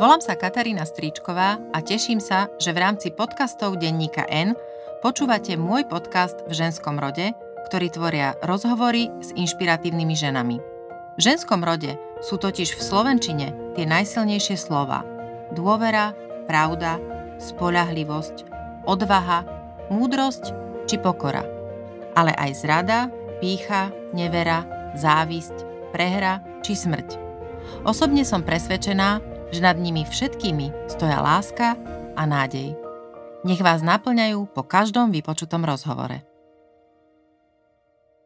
Volám sa Katarína Stríčková a teším sa, že v rámci podcastov denníka N počúvate môj podcast v ženskom rode, ktorý tvoria rozhovory s inšpiratívnymi ženami. V ženskom rode sú totiž v slovenčine tie najsilnejšie slova dôvera, pravda, spolahlivosť, odvaha, múdrosť či pokora. Ale aj zrada, pícha, nevera, závisť, prehra či smrť. Osobne som presvedčená, že nad nimi všetkými stoja láska a nádej. Nech vás naplňajú po každom vypočutom rozhovore.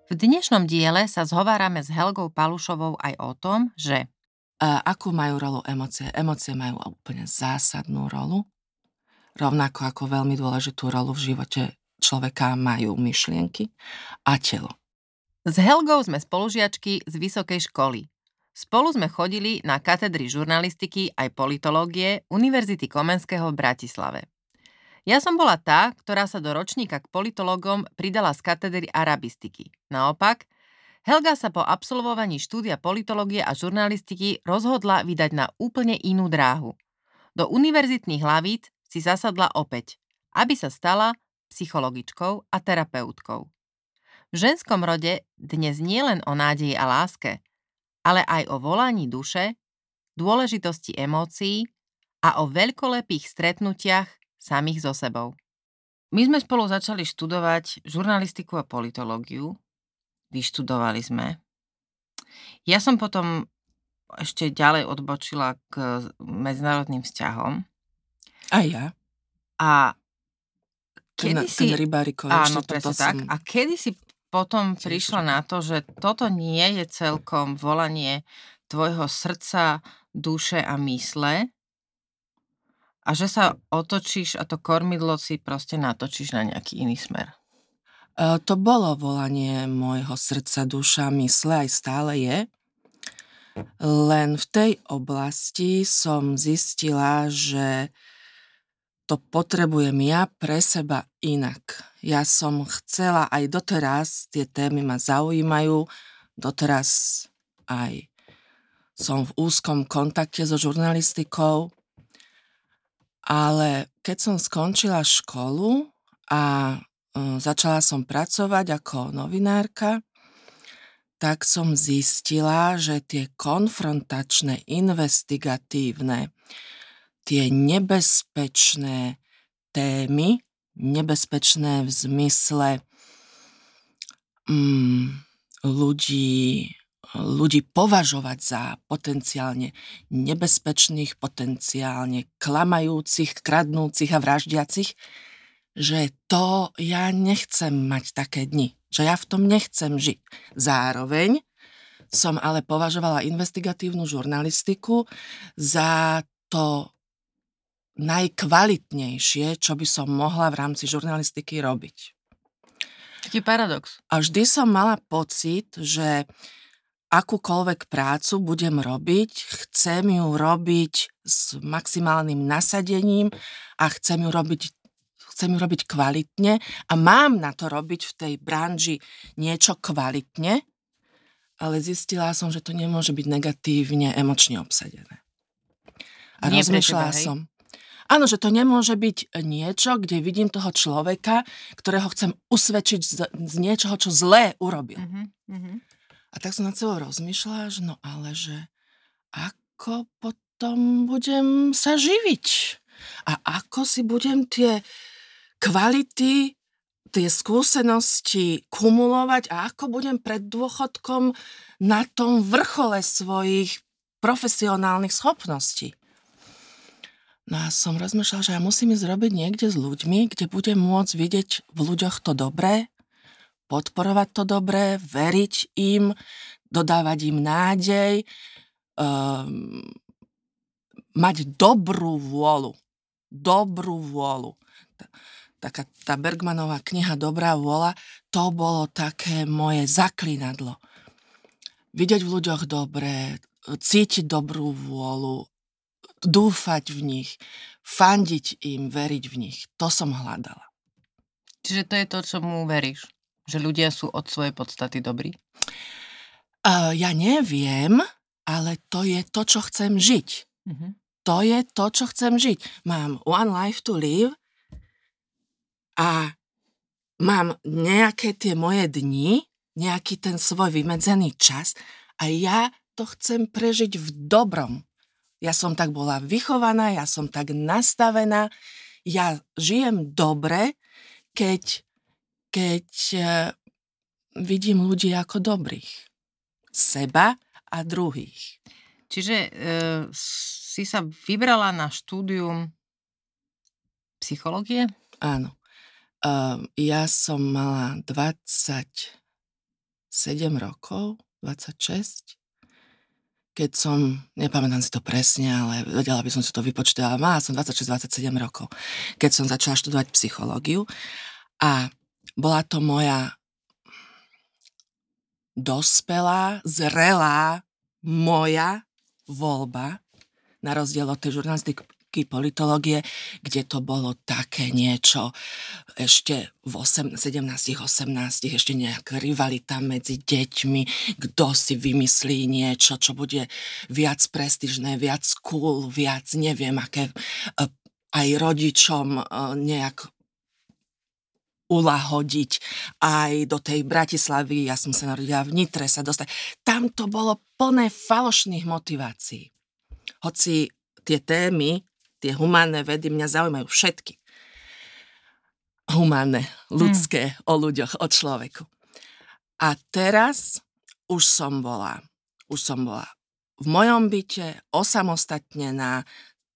V dnešnom diele sa zhovárame s Helgou Palušovou aj o tom, že a akú majú rolu emócie? Emócie majú úplne zásadnú rolu, rovnako ako veľmi dôležitú rolu v živote človeka majú myšlienky a telo. S Helgou sme spolužiačky z vysokej školy. Spolu sme chodili na katedry žurnalistiky aj politológie Univerzity Komenského v Bratislave. Ja som bola tá, ktorá sa do ročníka k politológom pridala z katedry arabistiky. Naopak, Helga sa po absolvovaní štúdia politológie a žurnalistiky rozhodla vydať na úplne inú dráhu. Do univerzitných hlavíc si zasadla opäť, aby sa stala psychologičkou a terapeutkou. V ženskom rode dnes nie len o nádeji a láske, ale aj o volaní duše, dôležitosti emócií a o veľkolepých stretnutiach samých so sebou. My sme spolu začali študovať žurnalistiku a politológiu. Vyštudovali sme. Ja som potom ešte ďalej odbočila k medzinárodným vzťahom. A ja. A kedy ten, si... Ten rybárikov, áno, presne tak. Som... A kedy si potom prišla na to, že toto nie je celkom volanie tvojho srdca, duše a mysle a že sa otočíš a to kormidlo si proste natočíš na nejaký iný smer. E, to bolo volanie môjho srdca, duša, mysle, aj stále je. Len v tej oblasti som zistila, že to potrebujem ja pre seba inak. Ja som chcela aj doteraz, tie témy ma zaujímajú, doteraz aj som v úzkom kontakte so žurnalistikou, ale keď som skončila školu a e, začala som pracovať ako novinárka, tak som zistila, že tie konfrontačné, investigatívne, tie nebezpečné témy, nebezpečné v zmysle mm, ľudí, ľudí považovať za potenciálne nebezpečných, potenciálne klamajúcich, kradnúcich a vraždiacich, že to ja nechcem mať také dni, že ja v tom nechcem žiť. Zároveň som ale považovala investigatívnu žurnalistiku za to najkvalitnejšie, čo by som mohla v rámci žurnalistiky robiť. Taký paradox. A vždy som mala pocit, že akúkoľvek prácu budem robiť, chcem ju robiť s maximálnym nasadením a chcem ju robiť chcem ju robiť kvalitne a mám na to robiť v tej branži niečo kvalitne, ale zistila som, že to nemôže byť negatívne emočne obsadené. A Nie rozmýšľala som, Áno, že to nemôže byť niečo, kde vidím toho človeka, ktorého chcem usvedčiť z, z niečoho, čo zlé urobil. Mm-hmm. A tak som na sebou rozmýšľala, že no ale že ako potom budem sa živiť? A ako si budem tie kvality, tie skúsenosti kumulovať a ako budem pred dôchodkom na tom vrchole svojich profesionálnych schopností. No a som rozmýšľala, že ja musím ísť robiť niekde s ľuďmi, kde budem môcť vidieť v ľuďoch to dobré, podporovať to dobré, veriť im, dodávať im nádej, um, mať dobrú vôľu. Dobrú vôľu. Taká tá Bergmanová kniha Dobrá vôľa, to bolo také moje zaklinadlo. Vidieť v ľuďoch dobré, cítiť dobrú vôľu, dúfať v nich, fandiť im, veriť v nich. To som hľadala. Čiže to je to, čo mu veríš? Že ľudia sú od svojej podstaty dobrí? Uh, ja neviem, ale to je to, čo chcem žiť. Uh-huh. to je to, čo chcem žiť. Mám one life to live a mám nejaké tie moje dni, nejaký ten svoj vymedzený čas a ja to chcem prežiť v dobrom. Ja som tak bola vychovaná, ja som tak nastavená, ja žijem dobre, keď, keď e, vidím ľudí ako dobrých. Seba a druhých. Čiže e, si sa vybrala na štúdium psychológie? Áno. Uh, ja som mala 27 rokov, 26, keď som, nepamätám si to presne, ale vedela by som si to vypočítala, mala som 26-27 rokov, keď som začala študovať psychológiu a bola to moja dospelá, zrelá, moja voľba, na rozdiel od tej žurnalistiky politológie, kde to bolo také niečo ešte v 8, 17, 18, ešte nejaká rivalita medzi deťmi, kto si vymyslí niečo, čo bude viac prestižné, viac cool, viac neviem aké, e, aj rodičom e, nejak ulahodiť aj do tej Bratislavy, ja som sa narodila v Nitre sa dostať. Tam to bolo plné falošných motivácií. Hoci tie témy, tie humánne vedy mňa zaujímajú všetky. Humánne, ľudské, hmm. o ľuďoch, o človeku. A teraz už som bola, už som bola v mojom byte, osamostatnená,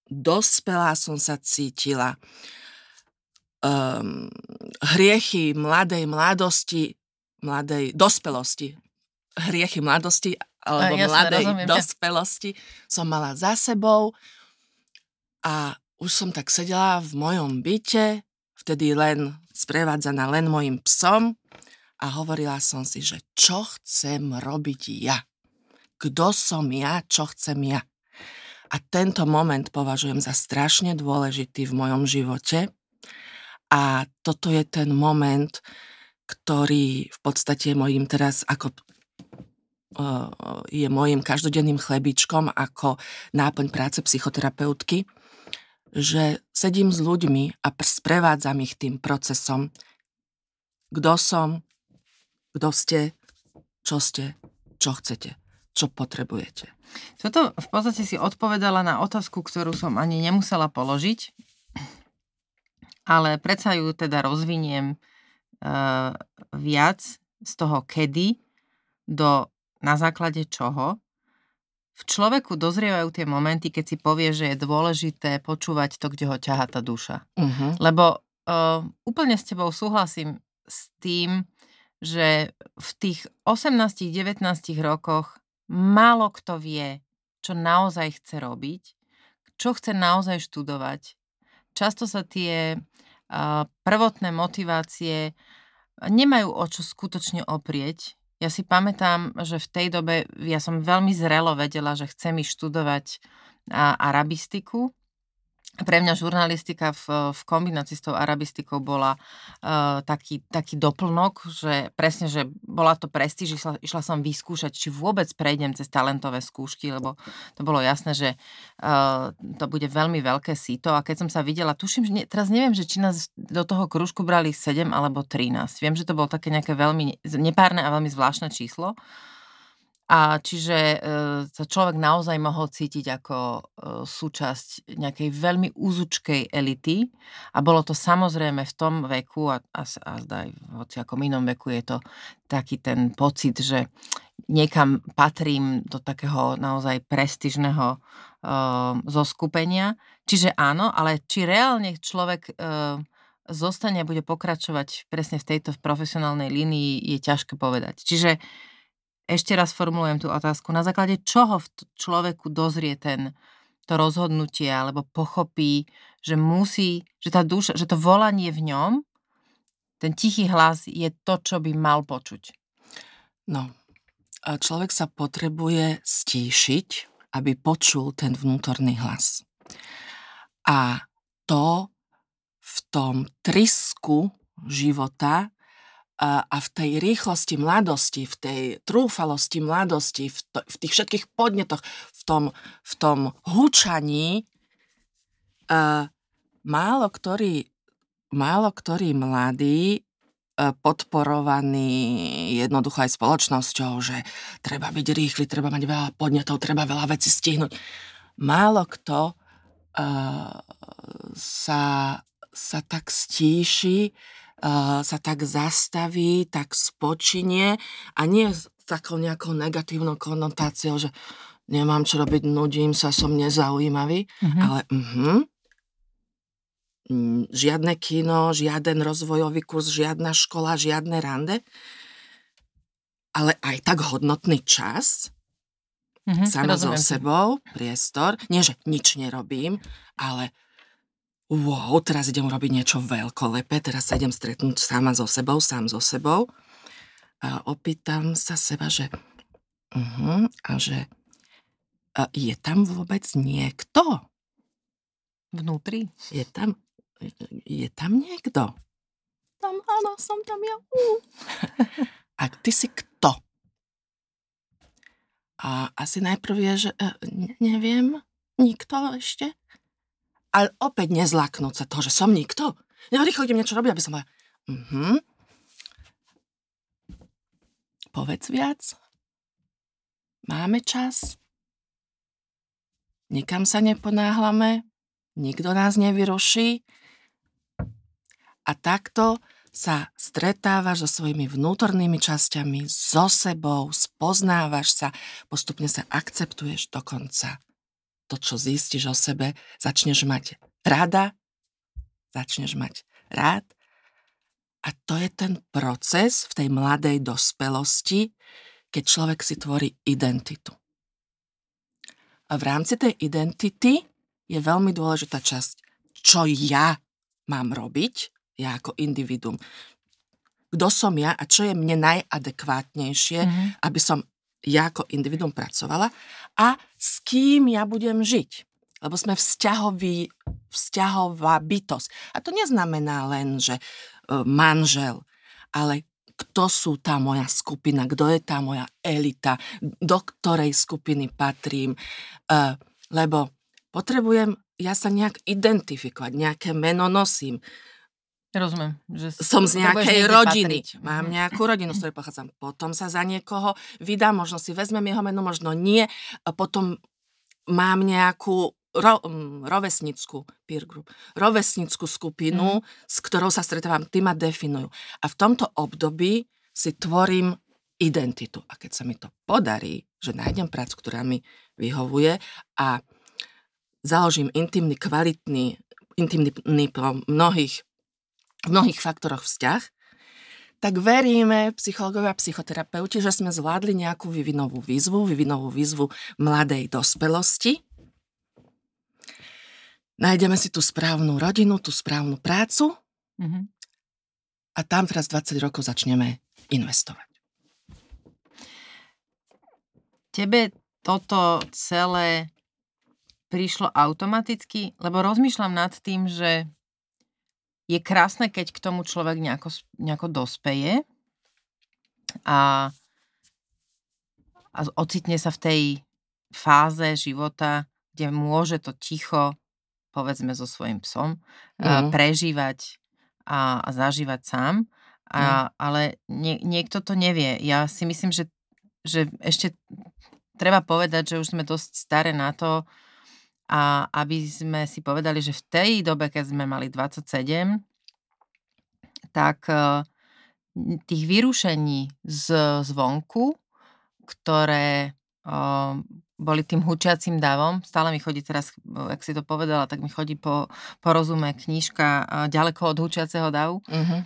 dospelá som sa cítila. Um, hriechy mladej mladosti, mladej dospelosti, hriechy mladosti alebo ja mladej rozumiem, dospelosti som mala za sebou a už som tak sedela v mojom byte, vtedy len sprevádzaná len mojim psom a hovorila som si, že čo chcem robiť ja. Kto som ja, čo chcem ja. A tento moment považujem za strašne dôležitý v mojom živote. A toto je ten moment, ktorý v podstate mojím teraz ako je môjim každodenným chlebičkom ako náplň práce psychoterapeutky, že sedím s ľuďmi a sprevádzam ich tým procesom. Kto som, kto ste, čo ste, čo chcete, čo potrebujete. Toto v podstate si odpovedala na otázku, ktorú som ani nemusela položiť, ale predsa ju teda rozviniem uh, viac z toho kedy do na základe čoho v človeku dozrievajú tie momenty, keď si povie, že je dôležité počúvať to, kde ho ťaha tá duša. Uh-huh. Lebo uh, úplne s tebou súhlasím s tým, že v tých 18-19 rokoch málo kto vie, čo naozaj chce robiť, čo chce naozaj študovať. Často sa tie uh, prvotné motivácie nemajú o čo skutočne oprieť ja si pamätám, že v tej dobe ja som veľmi zrelo vedela, že chcem ísť študovať arabistiku pre mňa žurnalistika v, v kombinácii s tou arabistikou bola uh, taký, taký doplnok, že presne, že bola to prestíž, išla, išla som vyskúšať, či vôbec prejdem cez talentové skúšky, lebo to bolo jasné, že uh, to bude veľmi veľké síto a keď som sa videla, tuším, že ne, teraz neviem, že či nás do toho krúžku brali 7 alebo 13. Viem, že to bolo také nejaké veľmi nepárne a veľmi zvláštne číslo. A čiže e, sa človek naozaj mohol cítiť ako e, súčasť nejakej veľmi úzučkej elity a bolo to samozrejme v tom veku a, a, a zdaj v hociakom inom veku je to taký ten pocit, že niekam patrím do takého naozaj prestižného e, zoskupenia. Čiže áno, ale či reálne človek e, zostane a bude pokračovať presne v tejto profesionálnej línii je ťažké povedať. Čiže ešte raz formulujem tú otázku. Na základe čoho v človeku dozrie ten, to rozhodnutie alebo pochopí, že musí, že tá duša, že to volanie v ňom, ten tichý hlas je to, čo by mal počuť. No, a človek sa potrebuje stíšiť, aby počul ten vnútorný hlas. A to v tom trisku života a v tej rýchlosti mladosti, v tej trúfalosti mladosti, v, to, v tých všetkých podnetoch, v tom, v tom hučaní Uh, málo ktorý, málo ktorý mladý podporovaný jednoducho aj spoločnosťou, že treba byť rýchly, treba mať veľa podnetov, treba veľa vecí stihnúť. Málo kto uh, sa, sa tak stíši, sa tak zastaví, tak spočinie a nie s takou nejakou negatívnou konotáciou, že nemám čo robiť, nudím sa, som nezaujímavý, mm-hmm. ale uh-huh, žiadne kino, žiaden rozvojový kurz, žiadna škola, žiadne rande, ale aj tak hodnotný čas, mm-hmm, sama so sebou, priestor. Nie, že nič nerobím, ale wow, teraz idem robiť niečo veľkolepé, teraz sa idem stretnúť sama so sebou, sám so sebou. A opýtam sa seba, že uh-huh, a že a je tam vôbec niekto? Vnútri? Je tam je tam niekto? Tam, áno, som tam ja. Uh. A ty si kto? A asi najprv je, že uh, neviem, nikto ešte. Ale opäť nezlaknúť sa toho, že som nikto. Ja rýchlo idem niečo robiť, aby som uh-huh. Povedz viac. Máme čas. Nikam sa neponáhlame. Nikto nás nevyruší. A takto sa stretávaš so svojimi vnútornými časťami, so sebou, spoznávaš sa, postupne sa akceptuješ dokonca. To, čo zistíš o sebe, začneš mať rada, začneš mať rád. A to je ten proces v tej mladej dospelosti, keď človek si tvorí identitu. A v rámci tej identity je veľmi dôležitá časť, čo ja mám robiť, ja ako individuum. Kto som ja a čo je mne najadekvátnejšie, mm-hmm. aby som ja ako individuum pracovala a s kým ja budem žiť. Lebo sme vzťahový, vzťahová bytosť. A to neznamená len, že e, manžel, ale kto sú tá moja skupina, kto je tá moja elita, do ktorej skupiny patrím. E, lebo potrebujem ja sa nejak identifikovať, nejaké meno nosím. Rozumiem. Že som z nejakej rodiny. Patriť. Mám mhm. nejakú rodinu, z ktorej pochádzam. Potom sa za niekoho vydám, možno si vezmem jeho meno, možno nie. Potom mám nejakú ro, rovesnickú peer group, rovesnickú skupinu, mm. s ktorou sa stretávam. Ty ma definujú. A v tomto období si tvorím identitu. A keď sa mi to podarí, že nájdem prácu, ktorá mi vyhovuje a založím intimný, kvalitný, intimný po mnohých v mnohých faktoroch vzťah, tak veríme, psychológovia a psychoterapeuti, že sme zvládli nejakú vyvinovú výzvu, vyvinovú výzvu mladej dospelosti. Nájdeme si tú správnu rodinu, tú správnu prácu mm-hmm. a tam teraz 20 rokov začneme investovať. Tebe toto celé prišlo automaticky? Lebo rozmýšľam nad tým, že je krásne, keď k tomu človek nejako, nejako dospeje a, a ocitne sa v tej fáze života, kde môže to ticho, povedzme so svojím psom, mm. prežívať a, a zažívať sám. A, mm. Ale nie, niekto to nevie. Ja si myslím, že, že ešte treba povedať, že už sme dosť staré na to, a aby sme si povedali, že v tej dobe, keď sme mali 27, tak e, tých vyrušení z zvonku, ktoré e, boli tým hučiacím davom, stále mi chodí teraz, ak si to povedala, tak mi chodí po, po rozume knižka e, Ďaleko od hučiaceho davu. Uh-huh.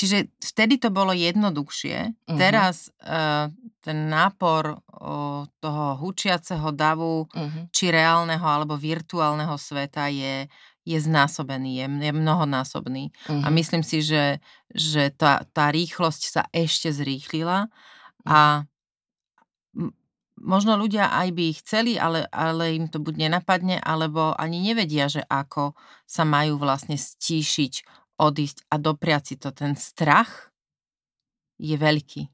Čiže vtedy to bolo jednoduchšie. Uh-huh. Teraz uh, ten nápor uh, toho hučiaceho davu, uh-huh. či reálneho alebo virtuálneho sveta je, je znásobený, je, je mnohonásobný. Uh-huh. A myslím si, že, že tá, tá rýchlosť sa ešte zrýchlila a možno ľudia aj by ich chceli, ale, ale im to buď nenapadne, alebo ani nevedia, že ako sa majú vlastne stíšiť odísť a dopriať si to. Ten strach je veľký.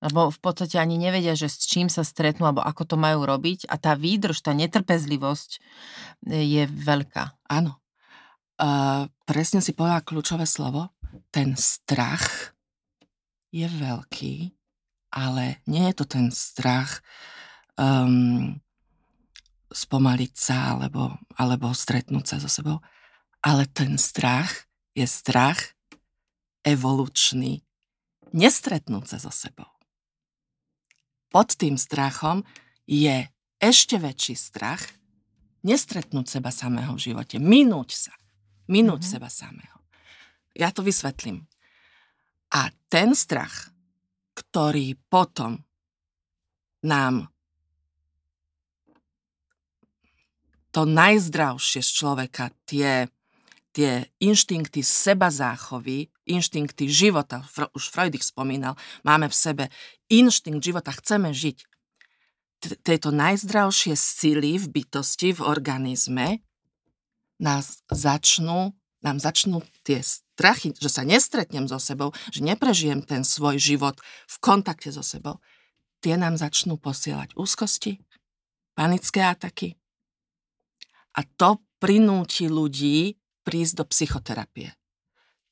Lebo v podstate ani nevedia, že s čím sa stretnú alebo ako to majú robiť a tá výdrž, tá netrpezlivosť e, je veľká. Áno. Uh, presne si povedala kľúčové slovo. Ten strach je veľký, ale nie je to ten strach um, spomaliť sa alebo, alebo stretnúť sa so sebou, ale ten strach je strach evolučný, nestretnúť sa so sebou. Pod tým strachom je ešte väčší strach nestretnúť seba samého v živote, minúť sa, minúť mm-hmm. seba samého. Ja to vysvetlím. A ten strach, ktorý potom nám to najzdravšie z človeka, tie tie inštinkty seba záchovy, inštinkty života, už Freud ich spomínal, máme v sebe inštinkt života, chceme žiť. Tieto najzdravšie sily v bytosti, v organizme nás začnú, nám začnú tie strachy, že sa nestretnem so sebou, že neprežijem ten svoj život v kontakte so sebou, tie nám začnú posielať úzkosti, panické ataky. A to prinúti ľudí prísť do psychoterapie.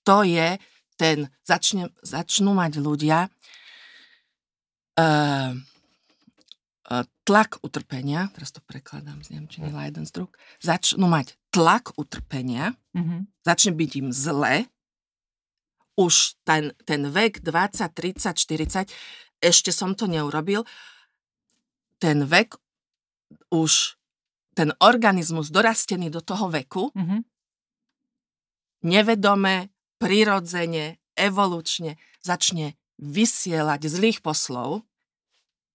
To je ten, začne, začnú mať ľudia uh, tlak utrpenia, teraz to prekladám z Nemčiny, druk, začnú mať tlak utrpenia, mm-hmm. začne byť im zle, už ten, ten vek 20, 30, 40, ešte som to neurobil, ten vek už, ten organizmus dorastený do toho veku, mm-hmm nevedome, prirodzene, evolučne začne vysielať zlých poslov,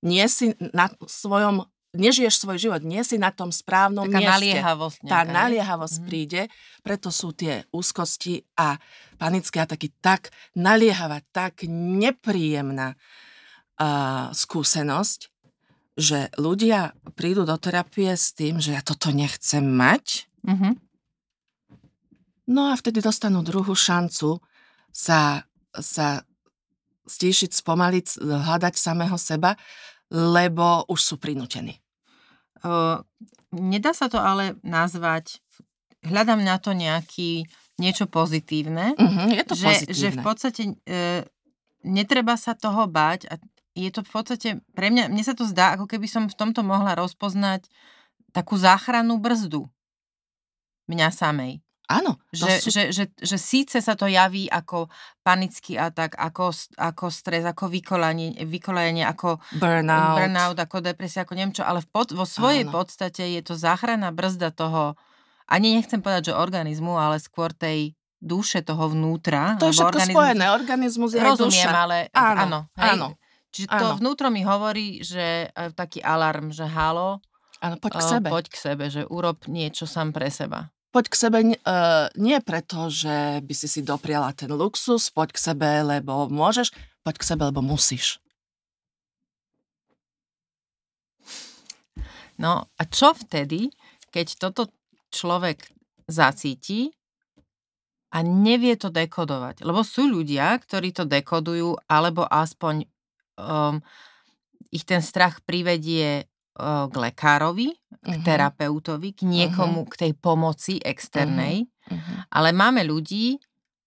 nie si na svojom, nežiješ svoj život, nie si na tom správnom Taká mieste. naliehavosť. Nejaká, Tá naliehavosť mm. príde, preto sú tie úzkosti a panické ataky tak naliehavá, tak nepríjemná uh, skúsenosť, že ľudia prídu do terapie s tým, že ja toto nechcem mať, mm-hmm. No a vtedy dostanú druhú šancu sa, sa stíšiť, spomaliť, hľadať samého seba, lebo už sú prinútení. Uh, nedá sa to ale nazvať, hľadám na to nejaký, niečo pozitívne. Uh-huh, je to že, pozitívne. Že v podstate uh, netreba sa toho báť a je to v podstate, pre mňa, mne sa to zdá, ako keby som v tomto mohla rozpoznať takú záchrannú brzdu mňa samej. Áno. Že, sú... že, že, že síce sa to javí ako panický atak, ako, ako stres, ako vykolenie, vykolenie ako burnout. burnout, ako depresia, ako neviem čo, ale v pod, vo svojej Áno. podstate je to záchranná brzda toho, ani nechcem povedať, že organizmu, ale skôr tej duše toho vnútra. To je všetko organizmus, spojené, organizmus je Rozumiem, duša. ale áno. áno, hej, áno. Čiže to áno. vnútro mi hovorí, že e, taký alarm, že halo, Áno, poď k sebe. Poď k sebe, že urob niečo sám pre seba poď k sebe uh, nie preto, že by si si dopriala ten luxus, poď k sebe, lebo môžeš, poď k sebe, lebo musíš. No a čo vtedy, keď toto človek zacíti a nevie to dekodovať? Lebo sú ľudia, ktorí to dekodujú, alebo aspoň um, ich ten strach privedie k lekárovi, k uh-huh. terapeutovi, k niekomu, uh-huh. k tej pomoci externej, uh-huh. ale máme ľudí,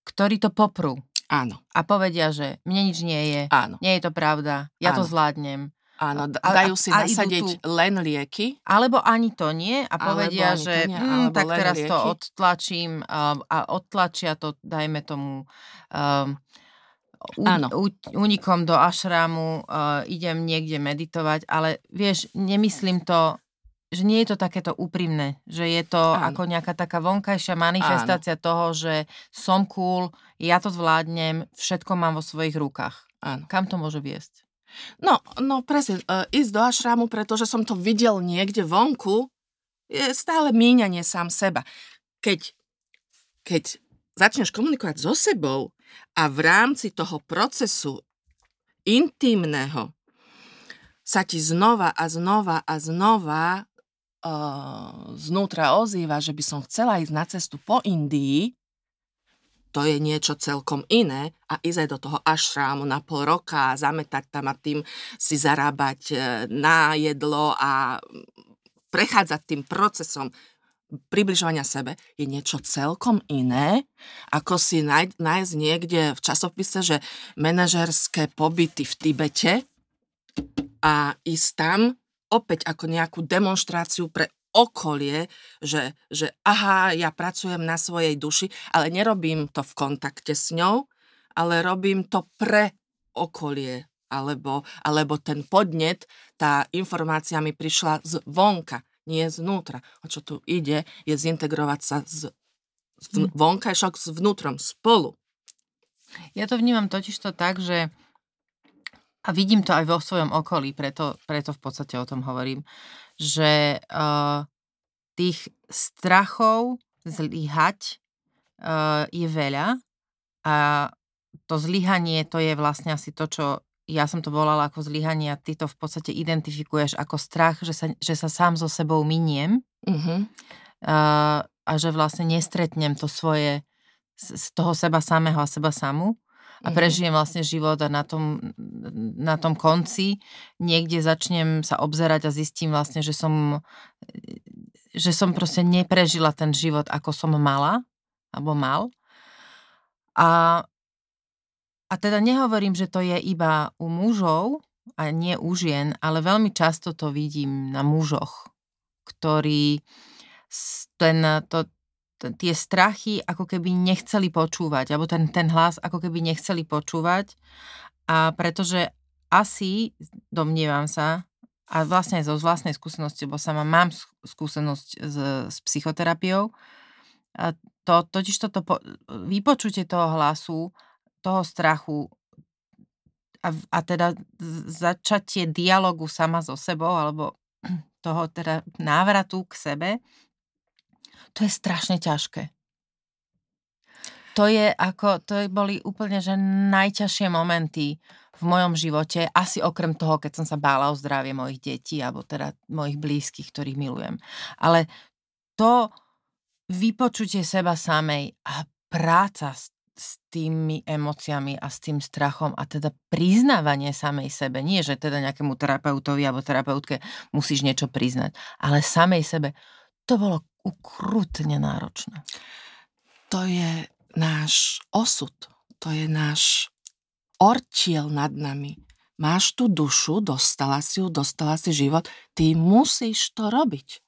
ktorí to poprú. Áno. A povedia, že mne nič nie je, Áno. nie je to pravda, ja Áno. to zvládnem. Áno, dajú si a, nasadiť tu, len lieky. Alebo ani to nie a povedia, že nie, hm, tak teraz lieky. to odtlačím a, a odtlačia to, dajme tomu, um, Áno. únikom do ašramu, uh, idem niekde meditovať, ale vieš, nemyslím to, že nie je to takéto úprimné, že je to Áno. ako nejaká taká vonkajšia manifestácia Áno. toho, že som cool, ja to zvládnem, všetko mám vo svojich rukách. Áno. Kam to môže viesť? No, no presne, uh, ísť do ašramu, pretože som to videl niekde vonku, je stále míňanie sám seba. Keď, keď začneš komunikovať so sebou a v rámci toho procesu intimného sa ti znova a znova a znova uh, znútra ozýva, že by som chcela ísť na cestu po Indii, to je niečo celkom iné a ísť aj do toho ašrámu na pol roka a zametať tam a tým si zarábať e, na jedlo a prechádzať tým procesom približovania sebe je niečo celkom iné, ako si nájsť niekde v časopise, že manažerské pobyty v Tibete a ísť tam opäť ako nejakú demonstráciu pre okolie, že, že aha, ja pracujem na svojej duši, ale nerobím to v kontakte s ňou, ale robím to pre okolie, alebo, alebo ten podnet, tá informácia mi prišla z vonka, nie znútra. O čo tu ide, je zintegrovať sa z, z hm. vonkajšok s vnútrom spolu. Ja to vnímam totiž to tak, že a vidím to aj vo svojom okolí, preto, preto v podstate o tom hovorím, že uh, tých strachov zlyhať uh, je veľa a to zlyhanie to je vlastne asi to, čo ja som to volala ako zlyhanie a ty to v podstate identifikuješ ako strach, že sa, že sa sám so sebou miniem uh-huh. uh, a že vlastne nestretnem to svoje z toho seba samého a seba samú a mhm. prežijem vlastne život a na tom, na tom konci niekde začnem sa obzerať a zistím vlastne, že som, že som proste neprežila ten život, ako som mala, alebo mal. A, a teda nehovorím, že to je iba u mužov a nie u žien, ale veľmi často to vidím na mužoch, ktorí ten, to, tie strachy ako keby nechceli počúvať, alebo ten, ten hlas ako keby nechceli počúvať. A pretože asi, domnievam sa, a vlastne aj zo vlastnej skúsenosti, lebo sama mám skúsenosť s, s psychoterapiou, a to, totiž toto po, vypočutie toho hlasu, toho strachu a, a teda začatie dialogu sama so sebou, alebo toho teda návratu k sebe, to je strašne ťažké. To je ako, to boli úplne, že najťažšie momenty v mojom živote, asi okrem toho, keď som sa bála o zdravie mojich detí, alebo teda mojich blízkych, ktorých milujem. Ale to vypočutie seba samej a práca s, s tými emóciami a s tým strachom a teda priznávanie samej sebe. Nie, že teda nejakému terapeutovi alebo terapeutke musíš niečo priznať, ale samej sebe. To bolo ukrutne náročné. To je náš osud, to je náš ortiel nad nami. Máš tú dušu, dostala si ju, dostala si život, ty musíš to robiť.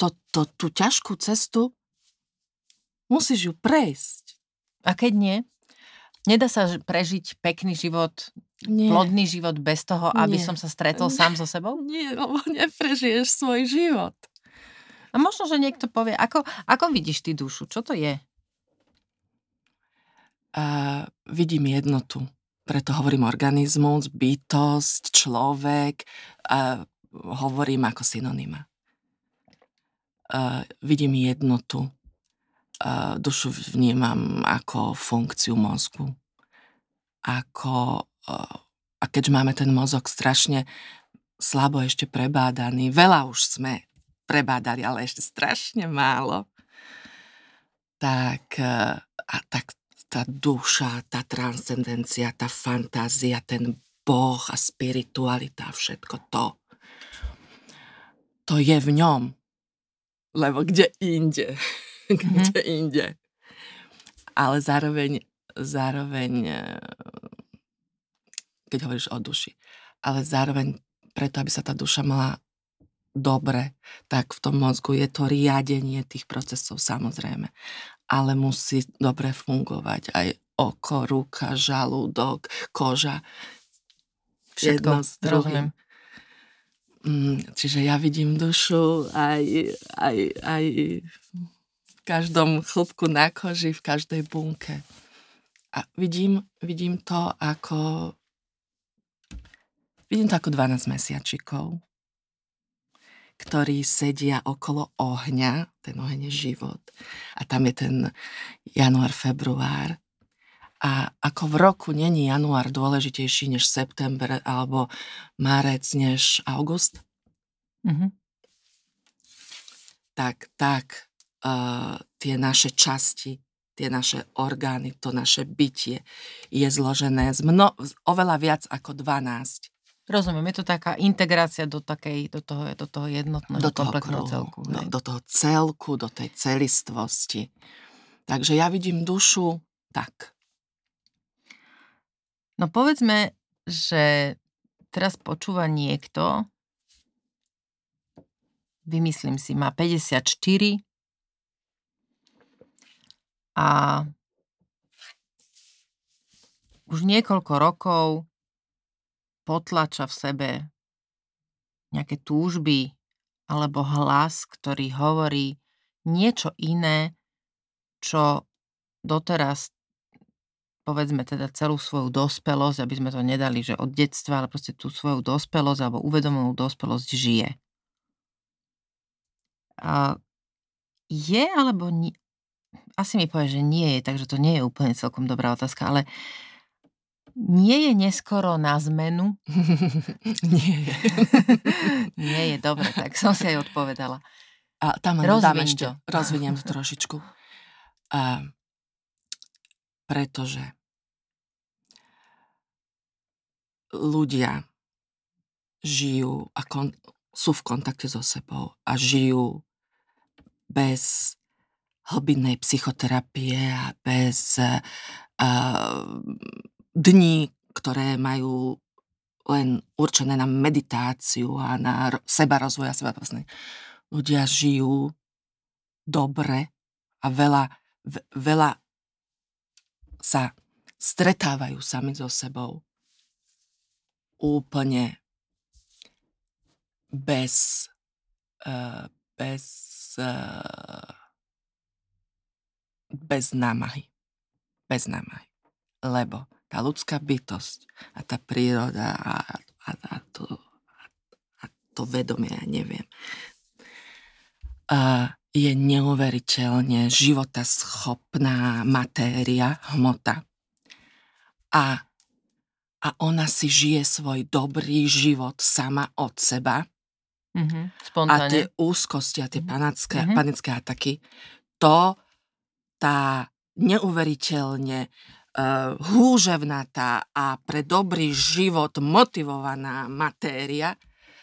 To, to, tú ťažkú cestu musíš ju prejsť. A keď nie? Nedá sa prežiť pekný život, nie. plodný život bez toho, aby nie. som sa stretol sám so sebou? Nie, lebo neprežiješ svoj život. A možno, že niekto povie, ako, ako vidíš ty dušu? Čo to je? Uh, vidím jednotu. Preto hovorím organizmus, bytosť, človek. Uh, hovorím ako synonyma. Uh, vidím jednotu. Dušu vnímam ako funkciu mozgu. Ako, a keďže máme ten mozog strašne slabo ešte prebádaný, veľa už sme prebádali, ale ešte strašne málo, tak, eh, a tak tá duša, tá transcendencia, tá fantázia, ten Boh a spiritualita, všetko to, to je v ňom. Lebo kde inde? Mm-hmm. kde inde? Ale zároveň, zároveň, eh, keď hovoríš o duši, ale zároveň preto, aby sa tá duša mala dobre, tak v tom mozgu je to riadenie tých procesov samozrejme. Ale musí dobre fungovať aj oko, ruka, žalúdok, koža. Všetko, jedno s druhým. Mm, čiže ja vidím dušu aj, aj, aj každom chlopku na koži, v každej bunke. A vidím, vidím to ako vidím to ako 12 mesiačikov ktorí sedia okolo ohňa, ten oheň je život. A tam je ten január, február. A ako v roku není január dôležitejší než september alebo márec než august, mm-hmm. tak, tak uh, tie naše časti, tie naše orgány, to naše bytie je zložené z mno, oveľa viac ako 12. Rozumiem, je to taká integrácia do, takej, do, toho, do toho jednotného do toho kruhu, celku. do, hej. do toho celku, do tej celistvosti. Takže ja vidím dušu tak. No povedzme, že teraz počúva niekto, vymyslím si, má 54 a už niekoľko rokov potlača v sebe nejaké túžby alebo hlas, ktorý hovorí niečo iné, čo doteraz povedzme teda celú svoju dospelosť, aby sme to nedali, že od detstva, ale proste tú svoju dospelosť alebo uvedomenú dospelosť žije. Je alebo nie? Asi mi povie, že nie je, takže to nie je úplne celkom dobrá otázka, ale nie je neskoro na zmenu? Nie je. nie je, dobre, tak som si aj odpovedala. A tam dám ešte, rozviniem to trošičku. A, pretože ľudia žijú a kon, sú v kontakte so sebou a žijú bez hlbinnej psychoterapie a bez uh, dní, ktoré majú len určené na meditáciu a na seba rozvoj a seba vlastne. Ľudia žijú dobre a veľa, ve- veľa sa stretávajú sami so sebou úplne bez uh, bez uh, bez námahy. Bez námahy. Lebo tá ľudská bytosť a tá príroda a, a, a, to, a, a to vedomie, ja neviem, a je neuveriteľne životaschopná matéria, hmota. A, a ona si žije svoj dobrý život sama od seba Mhm, a tie úzkosti a tie Mhm. panické, Mhm. panické ataky, to tá neuveriteľne uh, húževnatá a pre dobrý život motivovaná matéria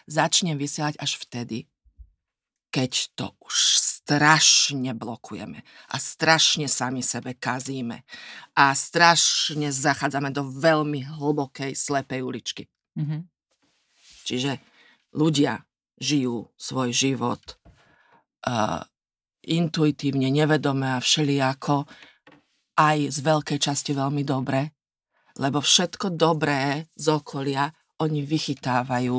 začne vysielať až vtedy, keď to už strašne blokujeme a strašne sami sebe kazíme a strašne zachádzame do veľmi hlbokej, slepej uličky. Mhm. Čiže ľudia žijú svoj život uh, intuitívne, nevedome a všelijako aj z veľkej časti veľmi dobre, lebo všetko dobré z okolia oni vychytávajú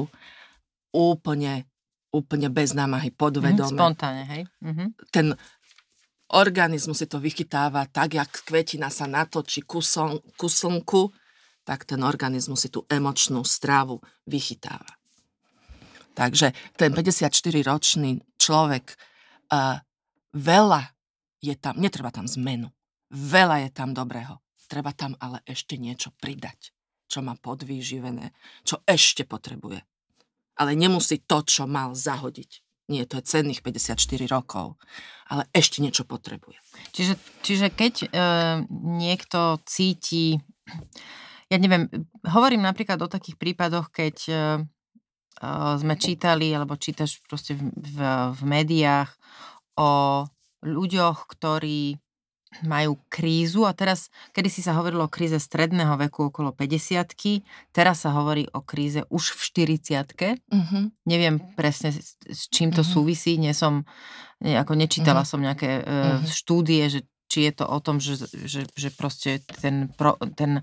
úplne, úplne bez námahy, podvedome. spontánne, hej? Mhm. Ten organizmus si to vychytáva tak, jak kvetina sa natočí ku, ku slnku, tak ten organizmus si tú emočnú strávu vychytáva. Takže ten 54-ročný človek, uh, veľa je tam, netreba tam zmenu, veľa je tam dobrého. Treba tam ale ešte niečo pridať, čo má podvýživené, čo ešte potrebuje. Ale nemusí to, čo mal zahodiť. Nie, to je cenných 54 rokov, ale ešte niečo potrebuje. Čiže, čiže keď e, niekto cíti, ja neviem, hovorím napríklad o takých prípadoch, keď e, e, sme čítali, alebo čítaš proste v, v, v médiách o ľuďoch, ktorí majú krízu a teraz, kedy si sa hovorilo o kríze stredného veku okolo 50 teraz sa hovorí o kríze už v 40 Uh-huh. Neviem presne s, s čím to Mhm. súvisí, nie som, nie, ako nečítala Mhm. som nejaké uh, Mhm. štúdie, že či je to o tom, že, že, že proste ten, pro, ten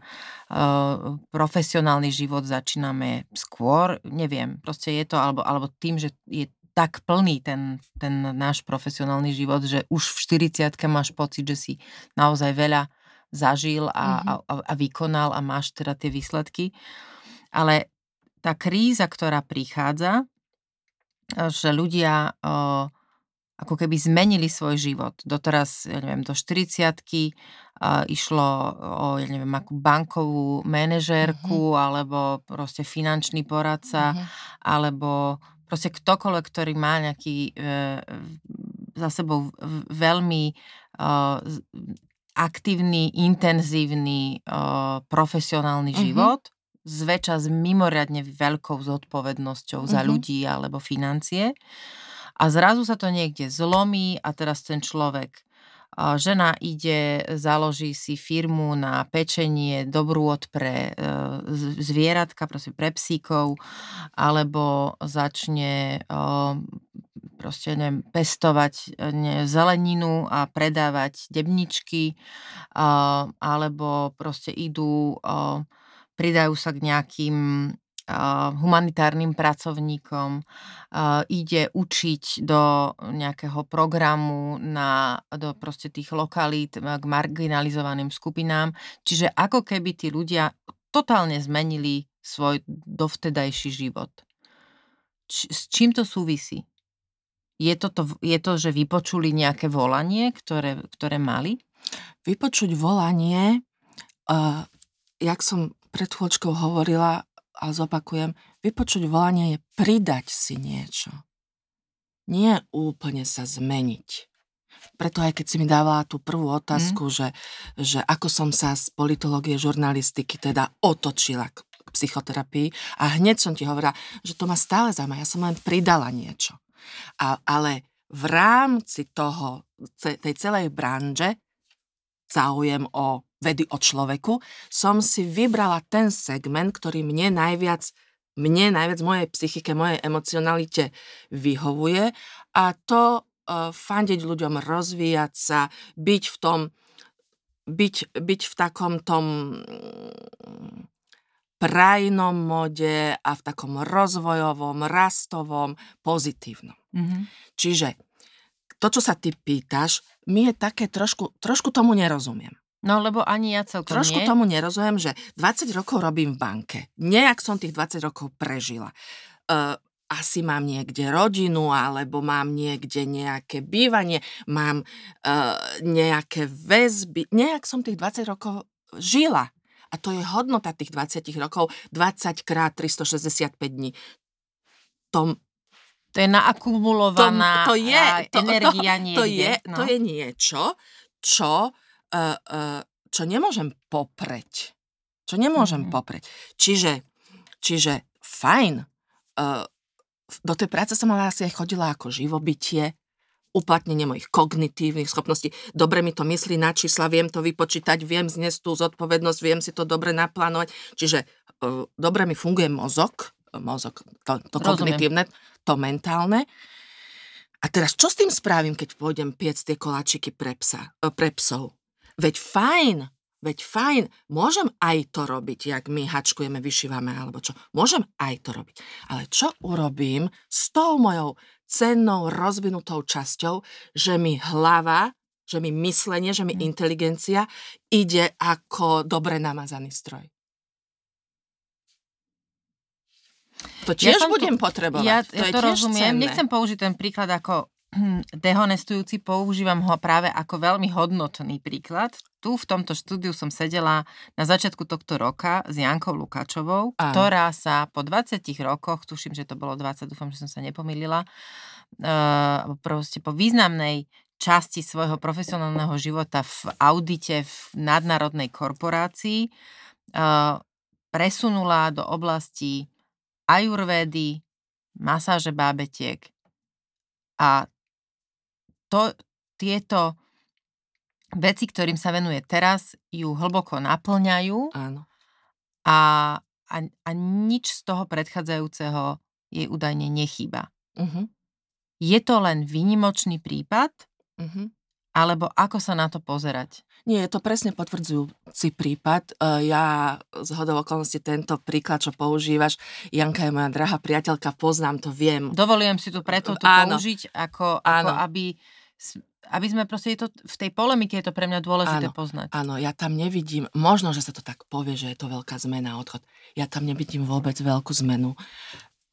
uh, profesionálny život začíname skôr, neviem, proste je to, alebo, alebo tým, že je tak plný ten, ten náš profesionálny život, že už v 40 máš pocit, že si naozaj veľa zažil a, Mhm. a, a, vykonal a máš teda tie výsledky. Ale tá kríza, ktorá prichádza, e, že ľudia o, ako keby zmenili svoj život. Doteraz, ja neviem, do 40 išlo o, ja neviem, akú bankovú manažérku, alebo proste finančný poradca, Uh-huh. alebo proste ktokoľvek, ktorý má nejaký e, za sebou veľmi e, aktívny, intenzívny, uh, profesionálny mm-hmm. život, zväčša s mimoriadne veľkou zodpovednosťou mm-hmm. za ľudí alebo financie. A zrazu sa to niekde zlomí a teraz ten človek žena ide, založí si firmu na pečenie dobrú od pre e, zvieratka, proste pre psíkov, alebo začne proste neviem, pestovať ne, zeleninu a predávať debničky, alebo proste idú, pridajú sa k nejakým humanitárnym pracovníkom, ide učiť do nejakého programu na, do proste tých lokalít k marginalizovaným skupinám. Čiže ako keby tí ľudia totálne zmenili svoj dovtedajší život. Č- s čím to súvisí? Je to, to, je to, že vypočuli nejaké volanie, ktoré, ktoré mali? Vypočuť volanie, uh, jak som pred chvíľočkou hovorila, a zopakujem, vypočuť volanie je pridať si niečo. Nie úplne sa zmeniť. Preto aj keď si mi dávala tú prvú otázku, mm. že, že ako som sa z politológie žurnalistiky teda otočila k, k psychoterapii a hneď som ti hovorila, že to ma stále zaujíma, ja som len pridala niečo. A, ale v rámci toho, tej celej branže záujem o vedy o človeku, som si vybrala ten segment, ktorý mne najviac mne najviac mojej psychike, mojej emocionalite vyhovuje a to uh, fandiť ľuďom, rozvíjať sa, byť v tom, byť, byť v takom tom mm, prajnom mode a v takom rozvojovom, rastovom, pozitívnom. Mm-hmm. Čiže to, čo sa ty pýtaš, mi je také trošku, trošku tomu nerozumiem. No lebo ani ja celkom Trošku nie. tomu nerozumiem, že 20 rokov robím v banke. Nejak som tých 20 rokov prežila. Uh, asi mám niekde rodinu, alebo mám niekde nejaké bývanie, mám uh, nejaké väzby. Nejak som tých 20 rokov žila. A to je hodnota tých 20 rokov, 20 krát 365 dní. To, to je naakumulovaná to, to je, to, energia to, niekde. To je, no. to je niečo, čo uh, uh, čo nemôžem popreť. Čo nemôžem mm-hmm. popreť. Čiže, čiže fajn, uh, do tej práce som ale asi aj chodila ako živobytie, uplatnenie mojich kognitívnych schopností. Dobre mi to myslí na čísla, viem to vypočítať, viem zniesť tú zodpovednosť, viem si to dobre naplánovať. Čiže uh, dobre mi funguje mozog, mozog, to, to kognitívne, to mentálne. A teraz čo s tým spravím, keď pôjdem piec tie koláčiky pre, psa, e, pre psov? Veď fajn, veď fajn, môžem aj to robiť, jak my hačkujeme, vyšívame alebo čo. Môžem aj to robiť. Ale čo urobím s tou mojou cennou, rozvinutou časťou, že mi hlava, že mi myslenie, že mi hm. inteligencia ide ako dobre namazaný stroj. To tiež ja budem tu, potrebovať. Ja, to, ja to rozumiem. Cenné. Nechcem použiť ten príklad ako dehonestujúci, používam ho práve ako veľmi hodnotný príklad. Tu v tomto štúdiu som sedela na začiatku tohto roka s Jankou Lukačovou, Áno. ktorá sa po 20 rokoch, tuším, že to bolo 20, dúfam, že som sa nepomýlila, uh, proste po významnej časti svojho profesionálneho života v audite v nadnárodnej korporácii uh, presunula do oblasti ajurvédy, masáže bábetiek a to, tieto veci, ktorým sa venuje teraz, ju hlboko naplňajú Áno. A, a, a nič z toho predchádzajúceho jej údajne nechýba. Uh-huh. Je to len výnimočný prípad? Uh-huh. Alebo ako sa na to pozerať? Nie, je to presne potvrdzujúci prípad. E, ja z hodou okolností tento príklad, čo používaš, Janka je moja drahá priateľka, poznám to, viem. Dovolujem si tu preto to Áno. použiť, ako, ako aby aby sme proste, je to, v tej polemike je to pre mňa dôležité áno, poznať. Áno, ja tam nevidím, možno, že sa to tak povie, že je to veľká zmena, odchod. Ja tam nevidím vôbec veľkú zmenu.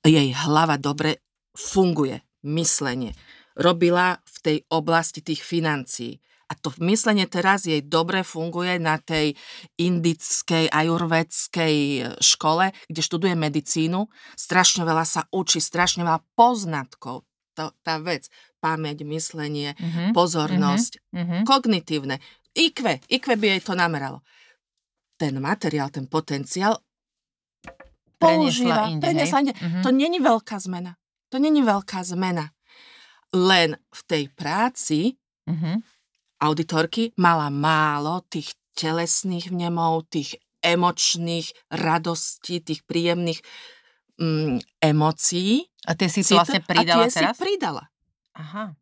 Jej hlava dobre funguje, myslenie. Robila v tej oblasti tých financií. A to myslenie teraz jej dobre funguje na tej indickej ajurvedskej škole, kde študuje medicínu. Strašne veľa sa učí, strašne veľa poznatkov. To, tá vec pamäť, myslenie, mm-hmm. pozornosť, mm-hmm. kognitívne. IQ, IQ by jej to nameralo. Ten materiál, ten potenciál používa, inde, inde. Mhm. To není veľká zmena. To není veľká zmena. Len v tej práci Mhm. auditorky mala málo tých telesných vnemov, tých emočných radostí, tých príjemných mm, emócií. A tie si cit- to vlastne pridala a tie teraz? si pridala. Aha.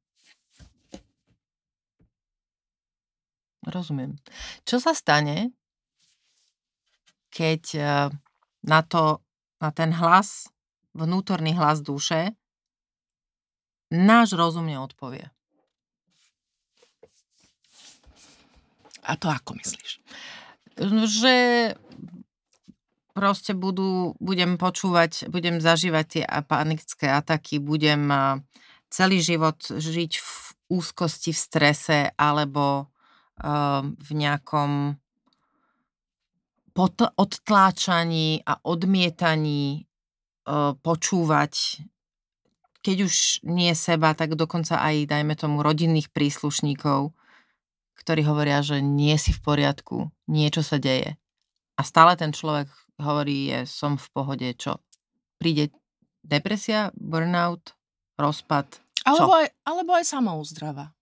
Rozumiem. Čo sa stane, keď eh, na to, na ten hlas, vnútorný hlas duše, náš rozum neodpovie? A to ako myslíš? Že proste budú, budem počúvať, budem zažívať tie a- panické ataky, budem a, celý život žiť v úzkosti, v strese alebo a, v nejakom odtláčaní a odmietaní a, počúvať keď už nie seba, tak dokonca aj, dajme tomu, rodinných príslušníkov, ktorí hovoria, že nie si v poriadku, niečo sa deje. A stále ten človek hovorí, je, som v pohode, čo? Príde depresia, burnout, rozpad. Alebo aj, alebo aj samouzdrava.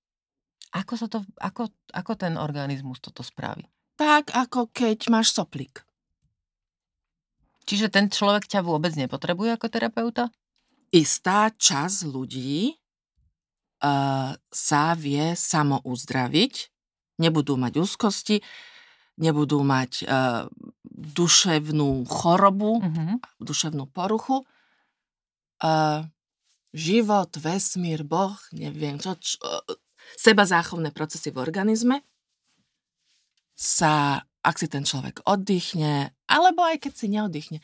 Ako, sa to, ako, ako ten organizmus toto spraví? Tak, ako keď máš soplík. Čiže ten človek ťa vôbec nepotrebuje ako terapeuta? Istá časť ľudí uh, sa vie samouzdraviť, nebudú mať úzkosti, nebudú mať uh, duševnú chorobu, Uh-huh. duševnú poruchu. Uh, život, vesmír, Boh, neviem čo, čo seba záchovné procesy v organizme sa, ak si ten človek oddychne, alebo aj keď si neoddychne,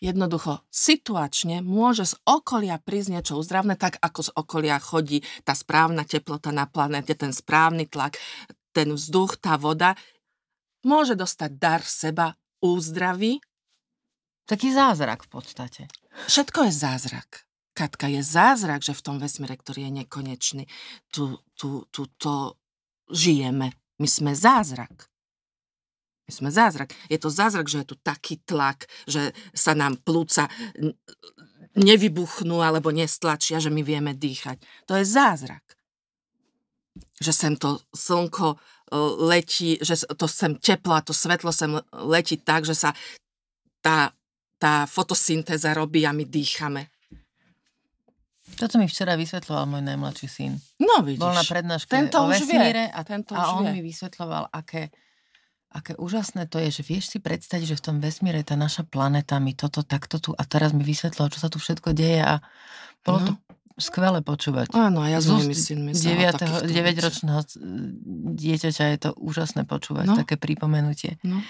jednoducho situačne môže z okolia prísť niečo uzdravné, tak ako z okolia chodí tá správna teplota na planete, ten správny tlak, ten vzduch, tá voda, môže dostať dar seba úzdravy. Taký zázrak v podstate. Všetko je zázrak. Katka, je zázrak, že v tom vesmíre, ktorý je nekonečný, tu, tu, tu to žijeme. My sme zázrak. My sme zázrak. Je to zázrak, že je tu taký tlak, že sa nám plúca nevybuchnú alebo nestlačia, že my vieme dýchať. To je zázrak. Že sem to slnko e, letí, že to sem teplo a to svetlo sem letí tak, že sa tá, tá fotosyntéza robí a my dýchame. Toto mi včera vysvetloval môj najmladší syn. No vidíš. Bol na prednáške Tento o vie. vesmíre a, Tento a on vie. mi vysvetloval, aké, aké úžasné to je, že vieš si predstaviť, že v tom vesmíre tá naša planéta, my toto, takto tu a teraz mi vysvetloval, čo sa tu všetko deje a bolo to skvelé počúvať. Áno, a ja s mojimi synmi sa o 9. takýchto 9-ročného dieťaťa je to úžasné počúvať, No. také pripomenutie. No.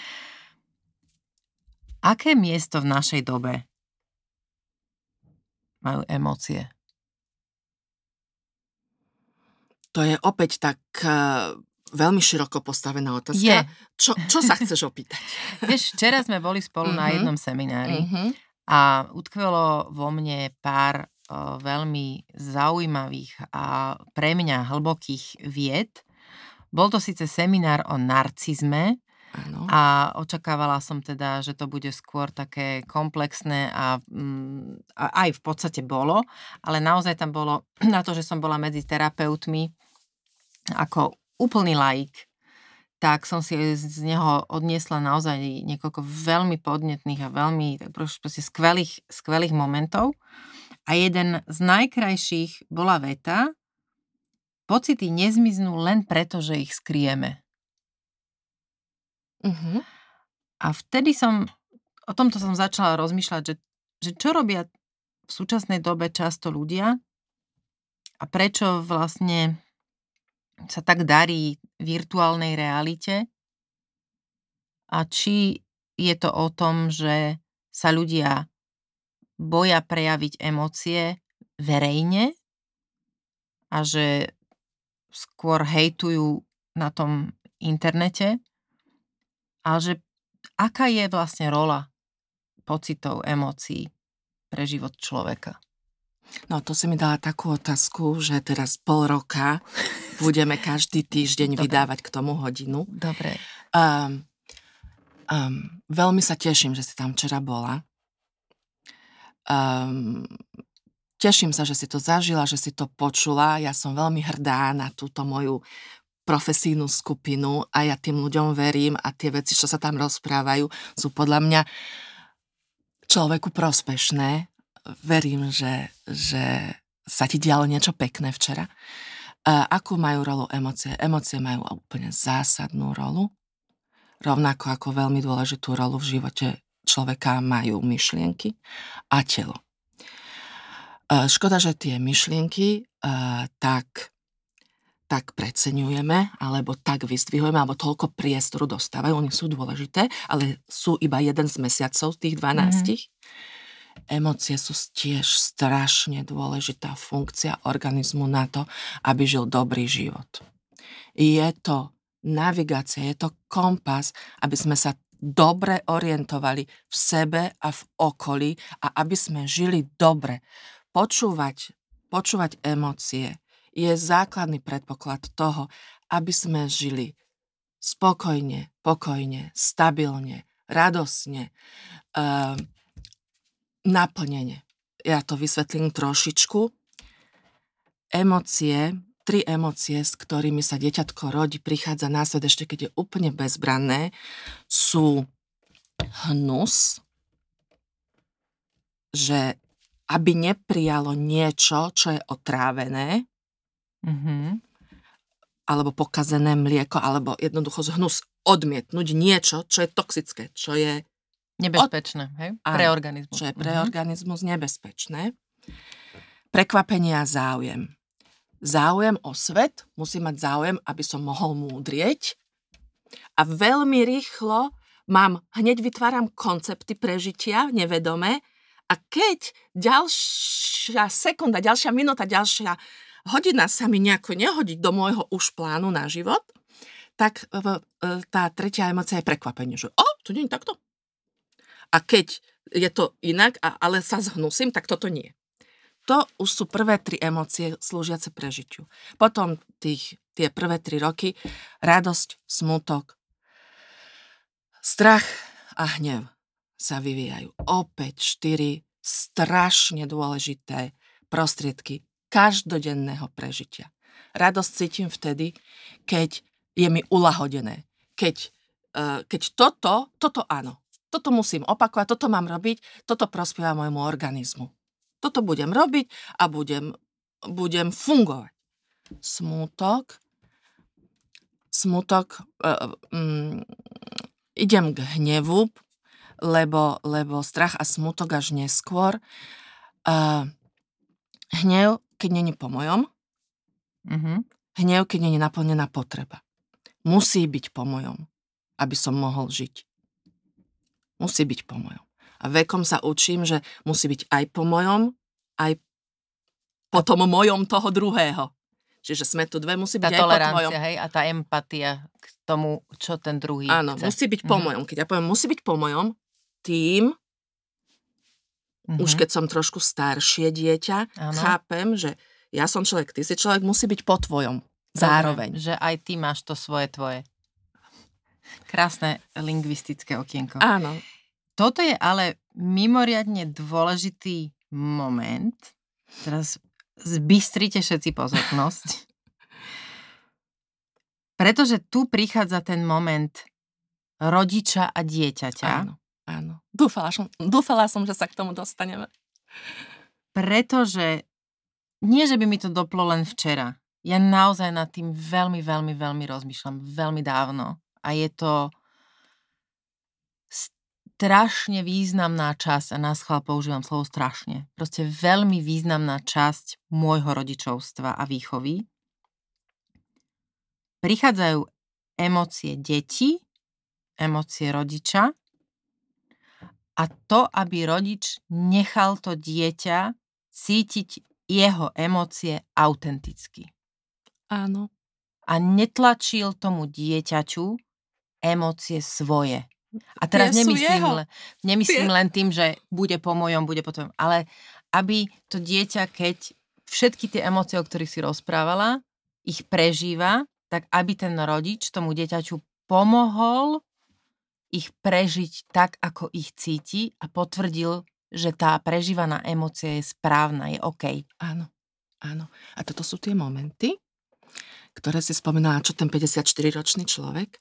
Aké miesto v našej dobe majú emócie? To je opäť tak uh, veľmi široko postavená otázka. Je. Čo, čo sa chceš opýtať? Vieš, včera sme boli spolu na Mhm. jednom seminári Mhm. a utkvelo vo mne pár o, veľmi zaujímavých a pre mňa hlbokých vied. Bol to síce seminár o narcizme Áno. a očakávala som teda, že to bude skôr také komplexné a, mm, a aj v podstate bolo, ale naozaj tam bolo na to, že som bola medzi terapeutmi ako úplný laik, tak som si z neho odniesla naozaj niekoľko veľmi podnetných a veľmi tak proste skvelých, skvelých momentov. A jeden z najkrajších bola veta, pocity nezmiznú len preto, že ich skrieme. Mhm. A vtedy som, o tomto som začala rozmýšľať, že, že čo robia v súčasnej dobe často ľudia a prečo vlastne sa tak darí virtuálnej realite a či je to o tom, že sa ľudia boja prejaviť emócie verejne a že skôr hejtujú na tom internete a že aká je vlastne rola pocitov, emócií pre život človeka? No to si mi dala takú otázku, že teraz pol roka budeme každý týždeň Dobre. vydávať k tomu hodinu. Dobre. Um, um, veľmi sa teším, že si tam včera bola. Um, teším sa, že si to zažila, že si to počula. Ja som veľmi hrdá na túto moju profesijnú skupinu a ja tým ľuďom verím a tie veci, čo sa tam rozprávajú, sú podľa mňa človeku prospešné. Verím, že, že sa ti dialo niečo pekné včera. Akú majú rolu emócie? Emócie majú úplne zásadnú rolu. Rovnako ako veľmi dôležitú rolu v živote človeka majú myšlienky a telo. Škoda, že tie myšlienky tak tak preceňujeme, alebo tak vyzdvihujeme, alebo toľko priestoru dostávajú. Oni sú dôležité, ale sú iba jeden z mesiacov tých 12. Mm-hmm. Emócie sú tiež strašne dôležitá funkcia organizmu na to, aby žil dobrý život. Je to navigácia, je to kompas, aby sme sa dobre orientovali v sebe a v okolí a aby sme žili dobre. Počúvať, počúvať emócie, je základný predpoklad toho, aby sme žili spokojne, pokojne, stabilne, radosne, uh, naplnene. Ja to vysvetlím trošičku. Emócie, tri emócie, s ktorými sa dieťatko rodí, prichádza na svet ešte keď je úplne bezbranné, sú hnus, že aby neprijalo niečo, čo je otrávené, Mm-hmm. Alebo pokazené mlieko, alebo jednoducho zhnus odmietnúť niečo, čo je toxické, čo je... Nebezpečné, od... hej? Pre organizmus. Čo je pre mm-hmm. organizmus nebezpečné. Prekvapenie a záujem. Záujem o svet, musí mať záujem, aby som mohol múdrieť. A veľmi rýchlo mám, hneď vytváram koncepty prežitia nevedome a keď ďalšia sekunda, ďalšia minúta, ďalšia hodina sa mi nejako nehodí do môjho už plánu na život, tak e, tá tretia emocia je prekvapenie, že o, to nie je takto. A keď je to inak, ale sa zhnusím, tak toto nie. To už sú prvé tri emócie slúžiace prežitiu. Potom tých, tie prvé tri roky radosť, smutok, strach a hnev sa vyvíjajú. Opäť štyri strašne dôležité prostriedky každodenného prežitia. Radosť cítim vtedy, keď je mi ulahodené. Keď, uh, keď toto, toto áno, toto musím opakovať, toto mám robiť, toto prospieva môjmu organizmu. Toto budem robiť a budem, budem fungovať. Smútok, smutok, uh, um, idem k hnevu, lebo, lebo strach a smutok až neskôr. Uh, hnev keď není po mojom, mm-hmm. hnev, keď není naplnená potreba. Musí byť po mojom, aby som mohol žiť. Musí byť po mojom. A vekom sa učím, že musí byť aj po mojom, aj po tom mojom toho druhého. Čiže sme tu dve, musí byť tá aj po tvojom. hej, a tá empatia k tomu, čo ten druhý Áno, chce. musí byť po mm-hmm. mojom. Keď ja poviem, musí byť po mojom, tým Mm-hmm. Už keď som trošku staršie dieťa, ano. chápem, že ja som človek, ty si človek, musí byť po tvojom. Zároveň. Dobre, že aj ty máš to svoje tvoje. Krásne lingvistické okienko. Áno. Toto je ale mimoriadne dôležitý moment. Teraz zbystrite všetci pozornosť. Pretože tu prichádza ten moment rodiča a dieťaťa. Áno. Áno. Dúfala som, dúfala som, že sa k tomu dostaneme. Pretože nie, že by mi to doplo len včera. Ja naozaj nad tým veľmi, veľmi, veľmi rozmýšľam. Veľmi dávno. A je to strašne významná časť, a na schvál používam slovo strašne, proste veľmi významná časť môjho rodičovstva a výchovy. Prichádzajú emócie detí, emócie rodiča a to, aby rodič nechal to dieťa cítiť jeho emócie autenticky. Áno. A netlačil tomu dieťaťu emócie svoje. A teraz Tie nemyslím, le, nemyslím len tým, že bude po mojom, bude po tvojom, ale aby to dieťa, keď všetky tie emócie, o ktorých si rozprávala, ich prežíva, tak aby ten rodič tomu dieťaťu pomohol ich prežiť tak, ako ich cíti a potvrdil, že tá prežívaná emócia je správna, je OK. Áno, áno. A toto sú tie momenty, ktoré si spomínala, čo ten 54-ročný človek,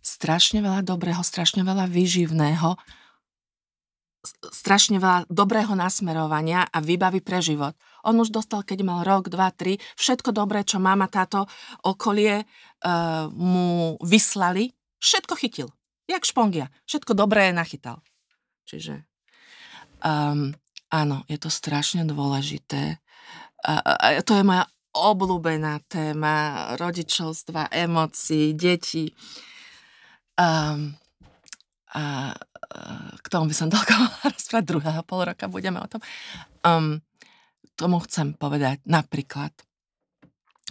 strašne veľa dobrého, strašne veľa výživného, strašne veľa dobrého nasmerovania a výbavy pre život. On už dostal, keď mal rok, dva, tri, všetko dobré, čo mama, táto okolie uh, mu vyslali, všetko chytil. Jak špongia. Všetko dobré nachytal. Čiže um, áno, je to strašne dôležité. A, a to je moja obľúbená téma rodičovstva, emócií, detí. Um, a, k tomu by som toľko rozprávať druhého pol roka, budeme o tom. Um, tomu chcem povedať napríklad,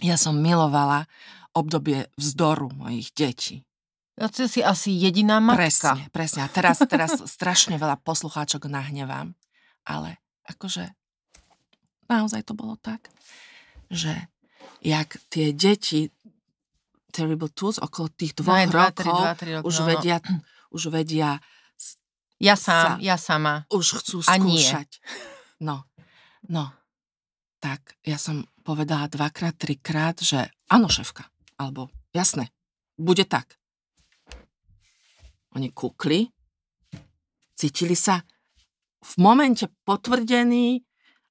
ja som milovala obdobie vzdoru mojich detí. Ja to si asi jediná matka. Presne, presne. A teraz, teraz strašne veľa poslucháčok nahnevám. Ale akože naozaj to bolo tak, že jak tie deti Terrible Tools okolo tých dvoch no, rokov 2, 3, 2, 3 rokov, už, no, vedia, no. už vedia ja sám, sa, ja sama. Už chcú skúšať. No, no. Tak ja som povedala dvakrát, trikrát, že áno, šéfka. Alebo jasné, bude tak. Oni kúkli, cítili sa v momente potvrdení,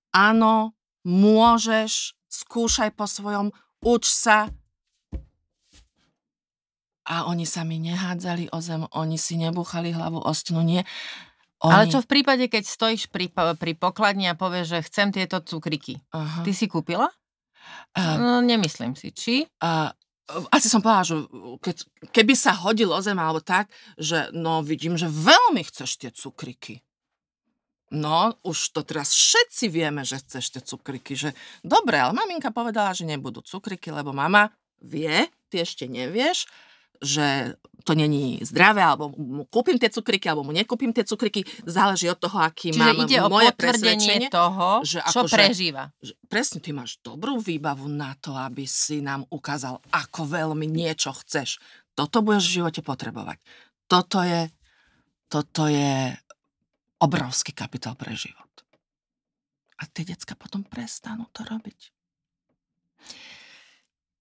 áno, môžeš, skúšaj po svojom, uč sa. A oni sa mi nehádzali o zem, oni si nebúchali hlavu o stenu, nie. Oni... Ale čo v prípade, keď stojíš pri, pri pokladni a povieš, že chcem tieto cukriky. Aha. Ty si kúpila? Uh, no, nemyslím si. Či? Uh, asi som povedala, že keď, keby sa hodil o zem alebo tak, že no vidím, že veľmi chceš tie cukriky. No, už to teraz všetci vieme, že chceš tie cukriky, že dobre, ale maminka povedala, že nebudú cukriky, lebo mama vie, ty ešte nevieš, že to není zdravé, alebo mu kúpim tie cukriky, alebo mu nekúpim tie cukriky, záleží od toho, aký Čiže mám ide moje presvedčenie toho, že čo ako, prežíva. Že, že presne, ty máš dobrú výbavu na to, aby si nám ukázal, ako veľmi niečo chceš. Toto budeš v živote potrebovať. Toto je, toto je obrovský kapitál pre život. A tie decka potom prestanú to robiť.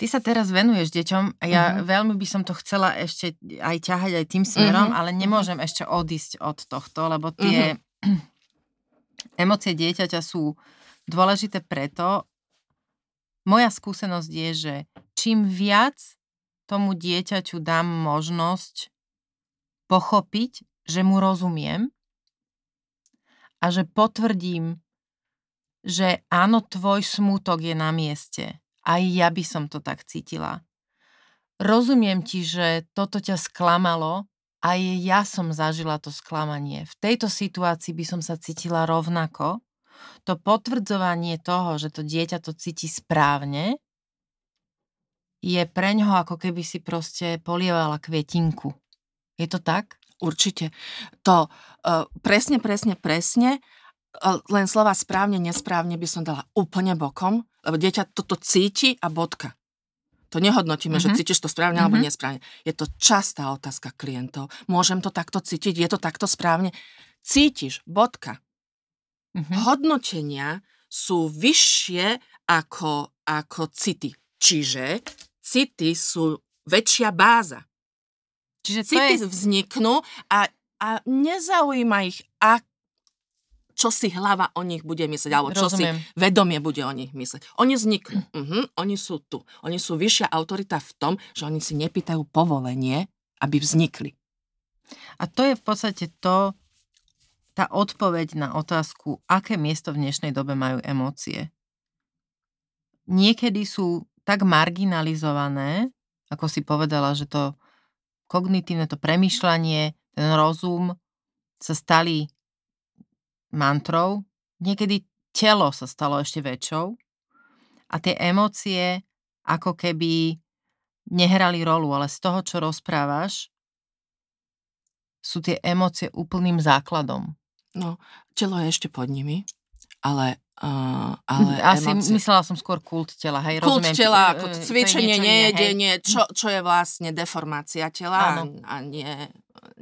Ty sa teraz venuješ deťom a ja uh-huh. veľmi by som to chcela ešte aj ťahať aj tým smerom, uh-huh. ale nemôžem ešte odísť od tohto, lebo tie uh-huh. emócie dieťaťa sú dôležité preto, moja skúsenosť je, že čím viac tomu dieťaťu dám možnosť pochopiť, že mu rozumiem a že potvrdím, že áno, tvoj smútok je na mieste aj ja by som to tak cítila. Rozumiem ti, že toto ťa sklamalo, aj ja som zažila to sklamanie. V tejto situácii by som sa cítila rovnako. To potvrdzovanie toho, že to dieťa to cíti správne, je pre ňoho ako keby si proste polievala kvietinku. Je to tak? Určite. To uh, presne, presne, presne len slova správne, nesprávne by som dala úplne bokom, lebo dieťa toto cíti a bodka. To nehodnotíme, mm-hmm. že mhm. cítiš to správne mm-hmm. alebo mhm. nesprávne. Je to častá otázka klientov. Môžem to takto cítiť? Je to takto správne? Cítiš, bodka. Mm-hmm. Hodnotenia sú vyššie ako, ako city. Čiže city sú väčšia báza. Čiže city je... vzniknú a, a nezaujíma ich, ak, čo si hlava o nich bude myslieť, alebo čo Rozumiem. si vedomie bude o nich myslieť. Oni vzniknú. Uh-huh, oni sú tu. Oni sú vyššia autorita v tom, že oni si nepýtajú povolenie, aby vznikli. A to je v podstate to, tá odpoveď na otázku, aké miesto v dnešnej dobe majú emócie. Niekedy sú tak marginalizované, ako si povedala, že to kognitívne, to premyšľanie, ten rozum sa stali mantrou, niekedy telo sa stalo ešte väčšou a tie emócie ako keby nehrali rolu, ale z toho, čo rozprávaš, sú tie emócie úplným základom. No, telo je ešte pod nimi ale Uh, ale Asi emócie... myslela som skôr kult tela, hej, kult rozumiem. tela, e, ako je cvičenie, nejedenie, čo, čo je vlastne deformácia tela Áno. a, a nie,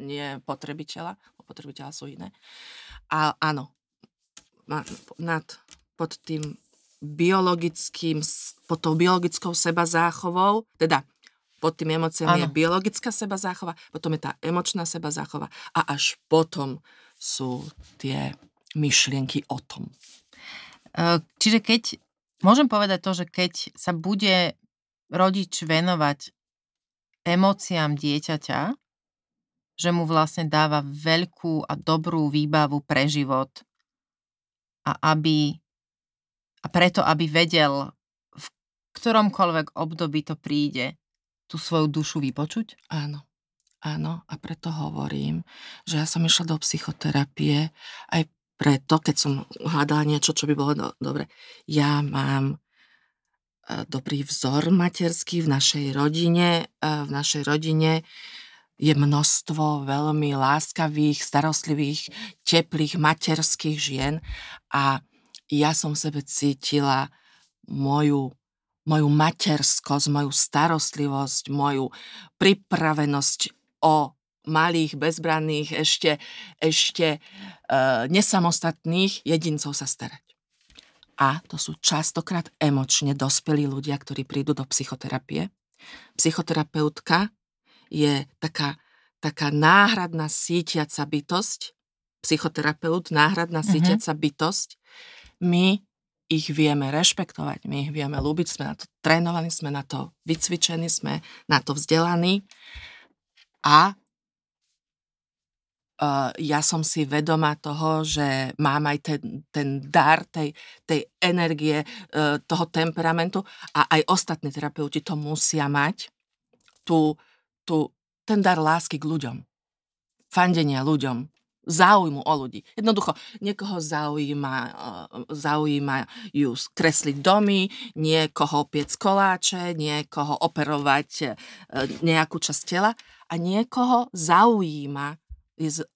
nie potreby tela. Potreby tela sú iné. A áno, nad, pod tým biologickým, pod tou biologickou seba záchovou, teda pod tým emóciami je biologická seba záchova, potom je tá emočná seba záchova a až potom sú tie myšlienky o tom. E, Čiže keď, môžem povedať to, že keď sa bude rodič venovať emóciám dieťaťa, že mu vlastne dáva veľkú a dobrú výbavu pre život a aby a preto, aby vedel v ktoromkoľvek období to príde, tú svoju dušu vypočuť? Áno, áno a preto hovorím, že ja som išla do psychoterapie aj preto, keď som hľadala niečo, čo by bolo do, dobre. Ja mám e, dobrý vzor materský v našej rodine. E, v našej rodine je množstvo veľmi láskavých, starostlivých, teplých materských žien a ja som v sebe cítila moju, moju materskosť, moju starostlivosť, moju pripravenosť o malých, bezbranných, ešte, ešte uh, nesamostatných jedincov sa starať. A to sú častokrát emočne dospelí ľudia, ktorí prídu do psychoterapie. Psychoterapeutka je taká, taká náhradná sítiaca bytosť, psychoterapeut, náhradná Mhm. sítiaca bytosť. My ich vieme rešpektovať, my ich vieme ľúbiť, sme na to trénovaní, sme na to vycvičení, sme na to vzdelaní. A uh, ja som si vedomá toho, že mám aj ten, ten dar tej, tej energie, uh, toho temperamentu a aj ostatní terapeuti to musia mať, tú, tú, ten dar lásky k ľuďom, fandenia ľuďom, záujmu o ľudí. Jednoducho, niekoho zaujíma, uh, zaujímajú kresliť domy, niekoho piec koláče, niekoho operovať uh, nejakú časť tela a niekoho zaujíma, je,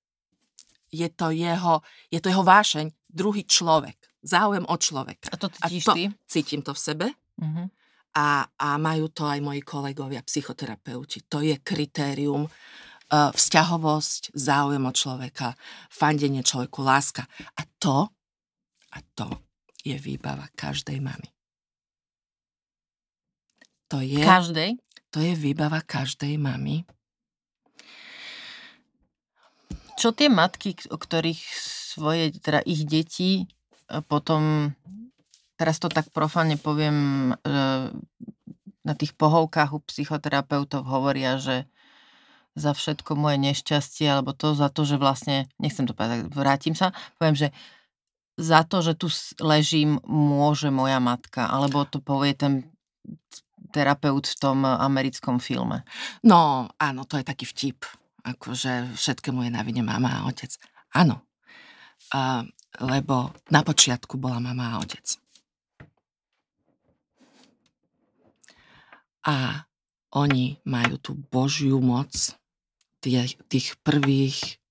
je, to jeho, je to jeho vášeň, druhý človek, záujem o človeka. A to A cítiš to, ty? cítim to v sebe Mhm. A, a majú to aj moji kolegovia, psychoterapeuti. To je kritérium uh, vzťahovosť, záujem o človeka, fandenie človeku, láska. A to, a to je výbava každej mamy. To je, Každej? to je výbava každej mamy. Čo tie matky, o ktorých svoje, teda ich deti e, potom, teraz to tak profánne poviem, e, na tých pohovkách u psychoterapeutov hovoria, že za všetko moje nešťastie, alebo to za to, že vlastne, nechcem to povedať, vrátim sa, poviem, že za to, že tu ležím, môže moja matka, alebo to povie ten terapeut v tom americkom filme. No, áno, to je taký vtip. Akože všetkému je na vine mama a otec. Áno. A, lebo na počiatku bola mama a otec. A oni majú tú božiu moc tých, tých prvých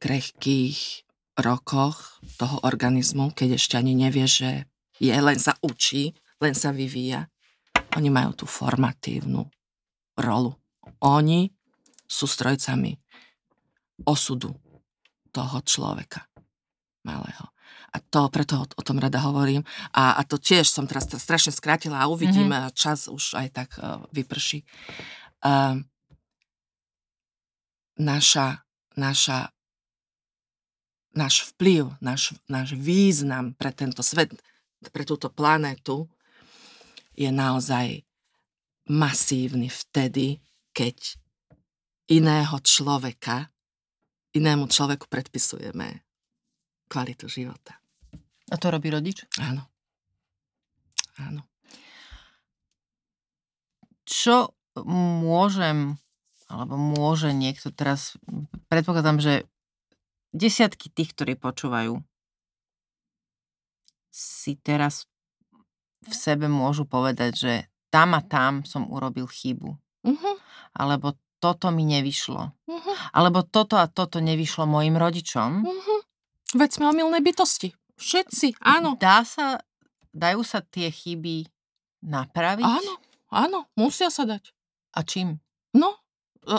krehkých rokoch toho organizmu, keď ešte ani nevie, že je, len sa učí, len sa vyvíja. Oni majú tú formatívnu rolu. Oni sú strojcami osudu toho človeka malého. A to preto o, o tom rada hovorím. A, a to tiež som teraz strašne skrátila a uvidíme, mm-hmm. čas už aj tak uh, vyprší. Uh, naša, naša, náš vplyv, náš, náš význam pre tento svet, pre túto planetu je naozaj masívny vtedy, keď iného človeka, inému človeku predpisujeme kvalitu života. A to robí rodič? Áno. Áno. Čo môžem, alebo môže niekto teraz, predpokladám, že desiatky tých, ktorí počúvajú, si teraz v sebe môžu povedať, že tam a tam som urobil chybu. Uh-huh. Alebo toto mi nevyšlo. Uh-huh. Alebo toto a toto nevyšlo mojim rodičom. Uh-huh. Veď sme omylné bytosti. Všetci, áno. Dá sa, dajú sa tie chyby napraviť? Áno, áno, musia sa dať. A čím? No, e,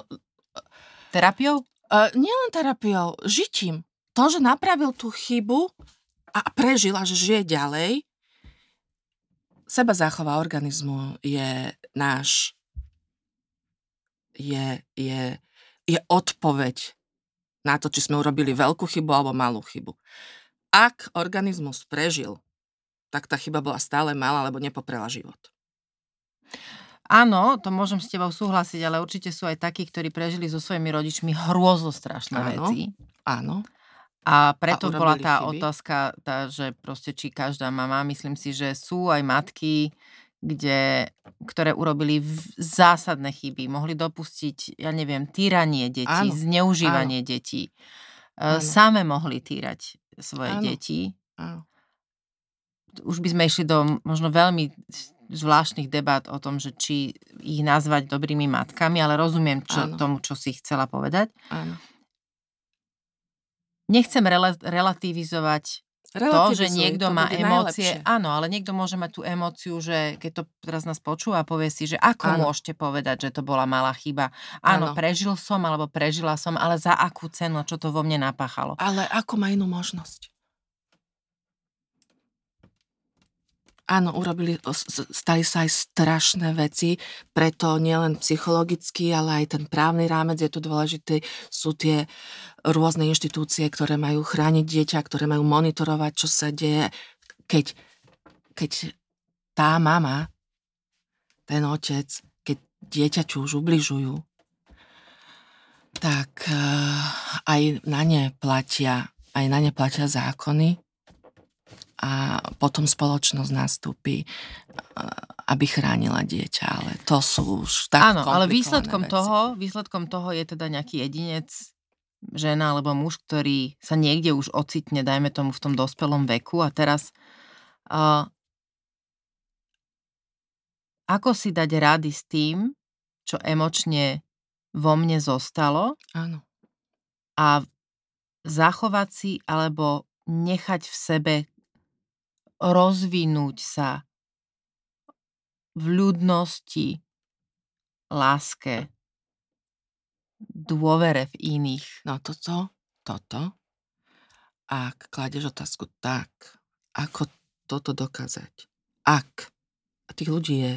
Terapiou? e, nielen terapiou, žitím. To, že napravil tú chybu a prežil a že žije ďalej, seba záchová organizmu je náš je, je, je odpoveď na to, či sme urobili veľkú chybu alebo malú chybu. Ak organizmus prežil, tak tá chyba bola stále malá, lebo nepoprela život. Áno, to môžem s tebou súhlasiť, ale určite sú aj takí, ktorí prežili so svojimi rodičmi hrôzostrašné Áno. veci. Áno. A preto A bola tá chyby. otázka, tá, že proste či každá mama, myslím si, že sú aj matky, kde, ktoré urobili zásadné chyby. Mohli dopustiť, ja neviem, týranie detí, Áno, zneužívanie detí. E, Áno. Same mohli týrať svoje Áno. deti. Áno. Už by sme išli do možno veľmi zvláštnych debát o tom, že či ich nazvať dobrými matkami, ale rozumiem čo, Áno. tomu, čo si chcela povedať. Áno. Nechcem rela- relativizovať to, že niekto to má emócie. najlepšie. Áno, ale niekto môže mať tú emóciu, že keď to teraz nás počúva, povie si, že ako Áno. môžete povedať, že to bola malá chyba. Áno, Áno. prežil som alebo prežila som, ale za akú cenu, a čo to vo mne napáchalo. Ale ako má inú možnosť? Áno, urobili, stali sa aj strašné veci, preto nielen psychologicky, ale aj ten právny rámec je tu dôležitý. Sú tie rôzne inštitúcie, ktoré majú chrániť dieťa, ktoré majú monitorovať, čo sa deje. Keď, keď tá mama, ten otec, keď dieťaťu už ubližujú, tak eh, aj na ne platia, aj na ne platia zákony a potom spoločnosť nastúpi, eh, aby chránila dieťa, ale to sú už tak Áno, ale výsledkom veci. toho, výsledkom toho je teda nejaký jedinec, žena alebo muž, ktorý sa niekde už ocitne, dajme tomu v tom dospelom veku. A teraz uh, ako si dať rady s tým, čo emočne vo mne zostalo? Áno, a zachovať si alebo nechať v sebe rozvinúť sa v ľudnosti, láske, dôvere v iných. no toto, toto, ak kladeš otázku tak, ako toto dokázať, ak, tých ľudí je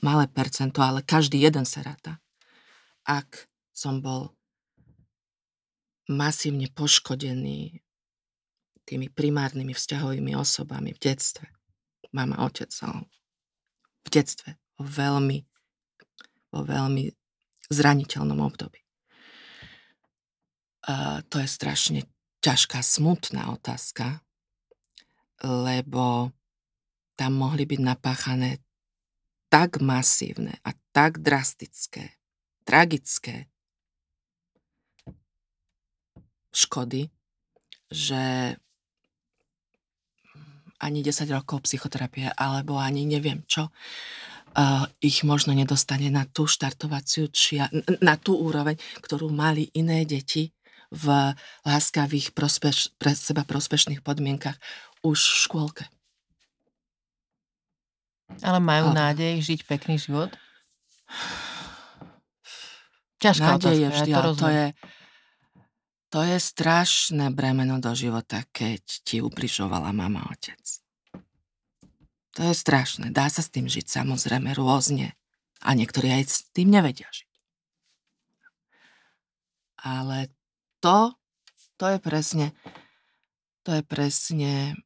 malé percento, ale každý jeden sa ráta, ak som bol masívne poškodený tými primárnymi vzťahovými osobami v detstve, mama, otec, alebo v detstve, vo veľmi, vo veľmi zraniteľnom období. A to je strašne ťažká, smutná otázka, lebo tam mohli byť napáchané tak masívne a tak drastické, tragické škody, že ani 10 rokov psychoterapie, alebo ani neviem čo, uh, ich možno nedostane na tú štartovaciu, čia, na tú úroveň, ktorú mali iné deti v láskavých, prospeš, pre seba prospešných podmienkach už v škôlke. Ale majú Ale- nádej žiť pekný život? Ťažká Nádej je otázka, vždy, ja to to je, to je strašné bremeno do života, keď ti ubližovala mama otec. To je strašné. Dá sa s tým žiť samozrejme rôzne. A niektorí aj s tým nevedia žiť. Ale to, to je presne, to je presne,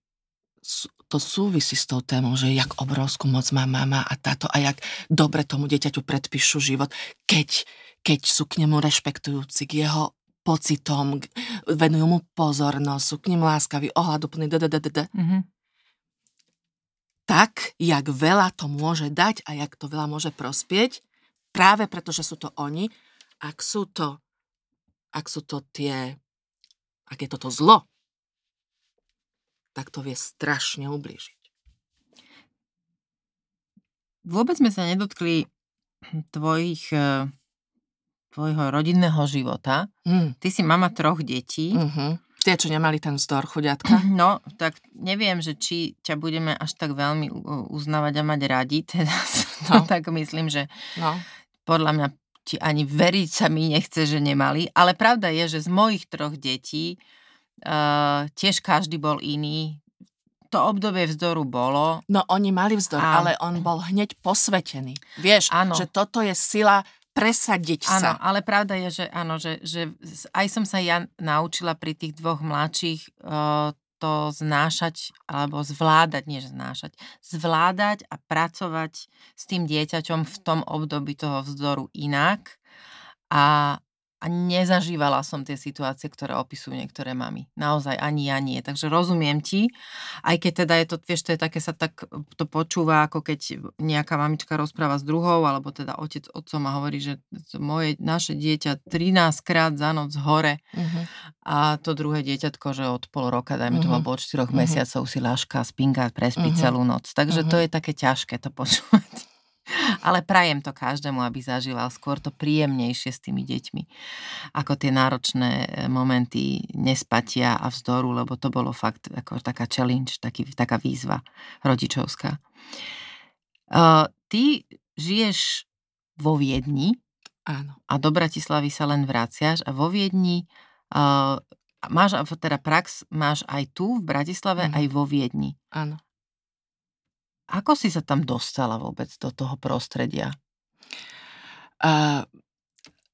to súvisí s tou témou, že jak obrovskú moc má mama a táto a jak dobre tomu dieťaťu predpíšu život, keď, keď sú k nemu rešpektujúci, k jeho pocitom, venujú mu pozornosť, sú k ním láskaví, ohľaduplní. Mhm. tak, jak veľa to môže dať a jak to veľa môže prospieť, práve preto, že sú to oni, ak sú to, ak sú to tie, ak je toto zlo, tak to vie strašne ublížiť. Vôbec sme sa nedotkli tvojich, eh, tvojho rodinného života. Mm. Ty si mama troch detí. Uh-huh. Tie, čo nemali ten vzdor, chuďatka. No, tak neviem, že či ťa budeme až tak veľmi uznávať a mať radi, teda No. tak myslím, že No. podľa mňa ti ani veriť sa mi nechce, že nemali. Ale pravda je, že z mojich troch detí uh, tiež každý bol iný. To obdobie vzdoru bolo. No oni mali vzdor, Áno. ale on bol hneď posvetený. Vieš, Áno. že toto je sila presadiť Áno, sa. ale pravda je, že áno, že, že aj som sa ja naučila pri tých dvoch mladších uh, to znášať, alebo zvládať, nie znášať, zvládať a pracovať s tým dieťaťom v tom období toho vzdoru inak a, a nezažívala som tie situácie, ktoré opisujú niektoré mamy. Naozaj ani ja nie. Takže rozumiem ti, aj keď teda je to, vieš, to je také sa tak to počúva, ako keď nejaká mamička rozpráva s druhou, alebo teda otec otcom a hovorí, že moje, naše dieťa 13 krát za noc hore Mhm. a to druhé dieťatko, že od pol roka, dajme to, Mhm. alebo od 4 Mhm. mesiacov si ľaška, spinka, prespí Mhm. celú noc. Takže to Mhm. je také ťažké to počúvať. Ale prajem to každému, aby zažíval skôr to príjemnejšie s tými deťmi, ako tie náročné e, momenty nespatia a vzdoru, lebo to bolo fakt ako taká challenge, taký, taká výzva rodičovská. Uh, ty žiješ vo Viedni, Áno. a do Bratislavy sa len vraciaš a vo Viedni uh, máš teda prax máš aj tu v Bratislave, Mhm. aj vo Viedni. Áno. Ako si sa tam dostala vôbec do toho prostredia? A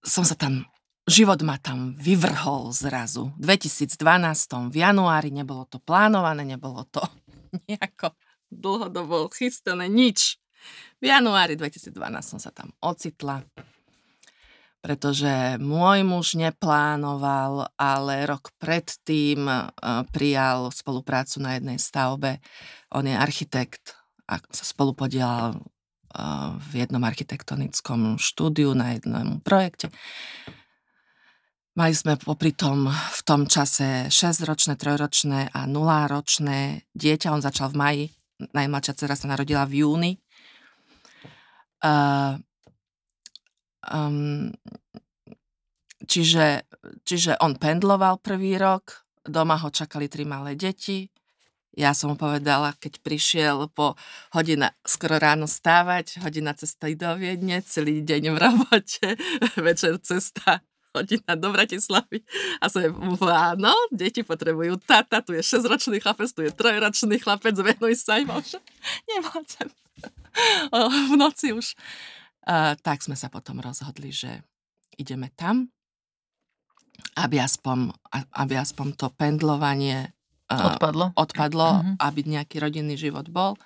som sa tam, život ma tam vyvrhol zrazu. V 2012 v januári nebolo to plánované, nebolo to nejako dlhodobo chystané, nič. V januári 2012 som sa tam ocitla, pretože môj muž neplánoval, ale rok predtým prijal spoluprácu na jednej stavbe. On je architekt a sa spolu podielal v jednom architektonickom štúdiu na jednom projekte. Mali sme popri tom v tom čase 6-ročné, 3-ročné a 0-ročné dieťa. On začal v maji, najmladšia dcera sa narodila v júni. Uh, um, čiže, čiže on pendloval prvý rok, doma ho čakali tri malé deti. Ja som mu povedala, keď prišiel po hodina skoro ráno stávať, hodina cesty do Viedne, celý deň v robote, večer cesta hodina do Bratislavy. A som jej povedala, áno, deti potrebujú tata, tu je 6-ročný chlapec, tu je 3-ročný chlapec, venuj sa im. Už Nemôžem. V noci už. A, tak sme sa potom rozhodli, že ideme tam, aby aspoň, aby aspoň to pendlovanie Odpadlo? odpadlo, Mhm. aby nejaký rodinný život bol.